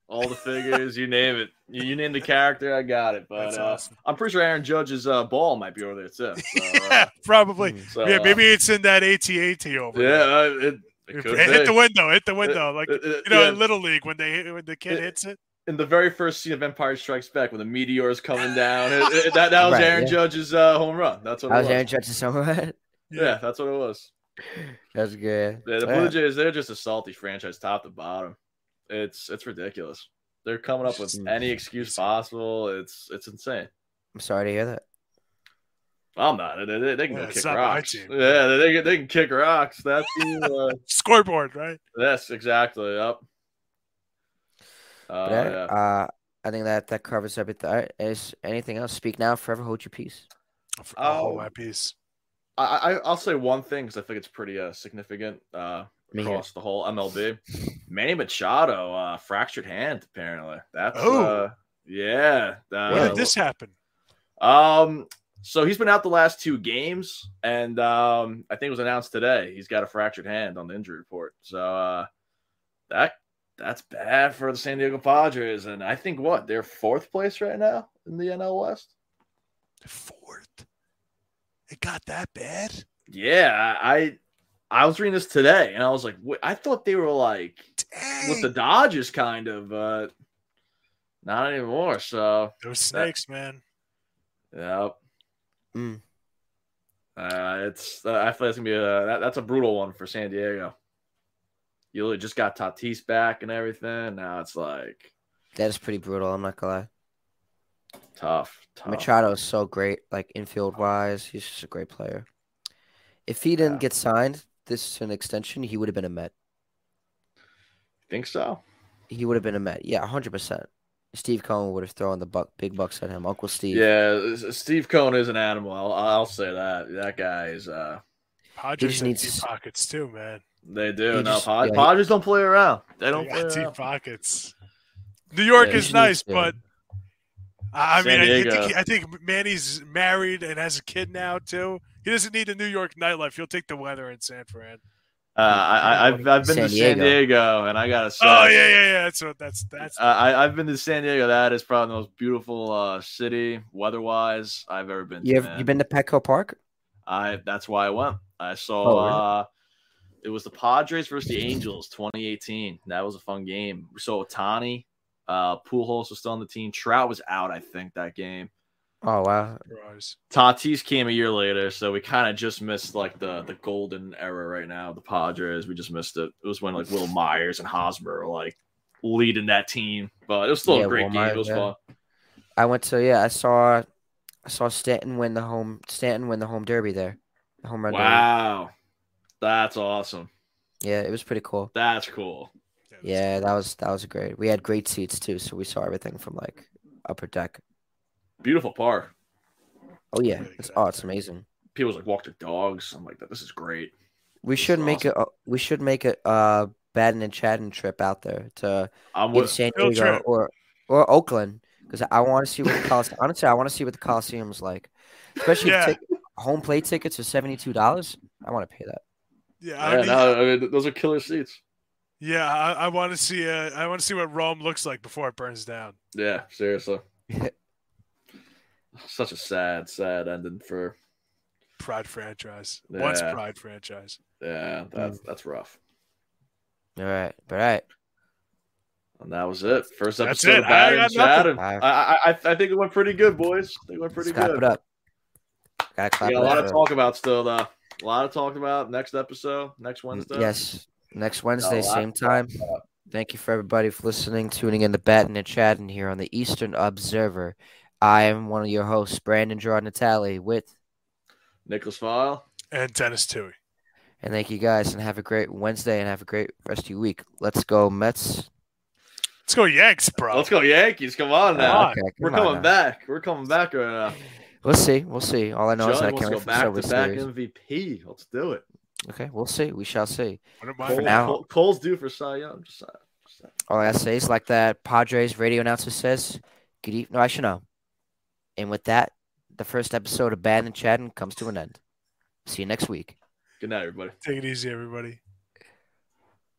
All the figures, you name it. You, you name the character, I got it. But That's uh, awesome. I'm pretty sure Aaron Judge's uh, ball might be over there too. So, yeah, uh, probably. so, yeah, uh, maybe it's in that AT-AT over. there. yeah, uh, it, it could hit be. the window, hit the window, like It- it- you know, yeah, in little league when they when the kid It- hits it. in the very first scene of Empire Strikes Back, when the meteor is coming down, it- it- that, that was Right, Aaron yeah. Judge's uh, home run. That's what I it was was. Aaron Judge's somewhere. Yeah, that's what it was. That's good. Yeah, the Yeah. Blue Jays, they're just a salty franchise, top to bottom. It's it's ridiculous. They're coming up with Mm. any excuse possible. It's it's insane. I'm sorry to hear that. I'm not. They, they, they can Yeah, go kick rocks. Yeah, they, they can- they can kick rocks. That's the, uh, Scoreboard, right? yes, exactly. Yep. Oh, But, uh, yeah. uh, I think that that covers everything. Is anything else? Speak now, forever hold your peace. I'll hold Oh. my piece. I, I I'll say one thing because I think it's pretty uh, significant uh, across the whole MLB. Manny Machado uh, fractured hand apparently. That's Oh. uh, yeah. Uh, When did this happen? Um, so he's been out the last two games, and um, I think it was announced today he's got a fractured hand on the injury report. So uh, that that's bad for the San Diego Padres, and I think what they're fourth place right now in the NL West. Fourth. It got that bad? Yeah, I I, I was reading this today, and I was like, wait, I thought they were like Dang. with the Dodgers, kind of, but not anymore. So Those snakes, man. Yep. Mm. Uh, it's uh, I feel it's gonna be a that, that's a brutal one for San Diego. You just got Tatis back and everything. Now it's like That is pretty brutal. I'm not gonna lie. Tough. tough. Machado is so great, like infield wise. He's just a great player. If he didn't Yeah. get signed this is an extension, he would have been a Met. Think so? He would have been a Met. Yeah, hundred percent. Steve Cohen would have thrown the buck, big bucks at him. Uncle Steve. Yeah, Steve Cohen is an animal. I'll, I'll say that. That guy is. Uh, Padres just needs- deep pockets too, man. they do. He no, just- Pod- yeah, he- Padres don't play around. They They don't play got deep around. pockets. New York Yeah, is nice, to. but I I San mean, I, I think I think Manny's married and has a kid now too. He doesn't need a New York nightlife. He'll take the weather in San Fran. Uh, I, I, I've I've been San to San Diego. Diego, and I gotta say, Oh yeah, yeah, yeah. That's what that's that's. Uh, I, I've been to San Diego. That is probably the most beautiful uh, city, weather-wise, I've ever been. You to, have you been to Petco Park? I that's why I went. I saw Oh, really? uh it was the Padres versus the Angels 2018. That was a fun game. We saw Ohtani, uh Pujols was still on the team. Trout was out, I think, that game. Oh wow. Surprise. Tatis came a year later, so we kind of just missed like the the golden era right now. The Padres, we just missed it. It was when like Wil Myers and Hosmer were like leading that team, but it was still Yeah, a great Will game. Myers, it was yeah. fun. I went to yeah. I saw I saw Stanton win the home Stanton win the home derby there. The home run derby. Wow, that's awesome. Yeah, it was pretty cool. That's cool. Yeah, that was that was great. We had great seats too, so we saw everything from like upper deck. Beautiful park. Oh yeah, Really it's oh, it's amazing. People like walk their dogs. I'm like, this is great. We This should make it. uh, We should make a uh Baden and Chadden trip out there to I'm with, San Diego or or Oakland because I want to see what the Coliseum. honestly, I want to see what the Coliseum's like, especially Yeah. if tic- home plate tickets are seventy two dollars. I want to pay that. Yeah, I yeah, mean, no, I mean, those are killer seats. Yeah. I, I want to see. Uh, I want to see what Rome looks like before it burns down. Yeah, seriously. Such a sad, sad ending for Pride franchise. Once Pride franchise. yeah. That's that's rough. All right, all right. And that was it. First That's episode it. of I Bad got and Chatting. nothing. I, I I I think it went pretty good, boys. I think it went pretty Let's clap good. it up. Gotta clap We it got a lot up to for- talk about still, though. A lot of talk about next episode, next Wednesday. Yes, next Wednesday, a same time. Thank you for everybody for listening, tuning in to Batten and Chatting here on the Eastern Observer. I am one of your hosts, Brandon Jordan Natale, with, Niklaus Feil. And Denis Tuohy. and thank you guys, and have a great Wednesday and have a great rest of your week. Let's go, Mets. Let's go Yanks, bro. Let's go Yankees. Come on now. on. Okay, We're on coming now. back. We're coming back right now. We'll see. We'll see. All I know is that I can't to wait go for the back Silver to back Series. MVP. Let's do it. Okay, we'll see. We shall see. Wouldn't Cole, For now- Cole- Cole's due for Cy Young. Just. Just. All I gotta say is like that Padres radio announcer says, good evening. No, I should know. And with that, the first episode of Bad and Chatting comes to an end. See you next week. Good night, everybody. Take it easy, everybody.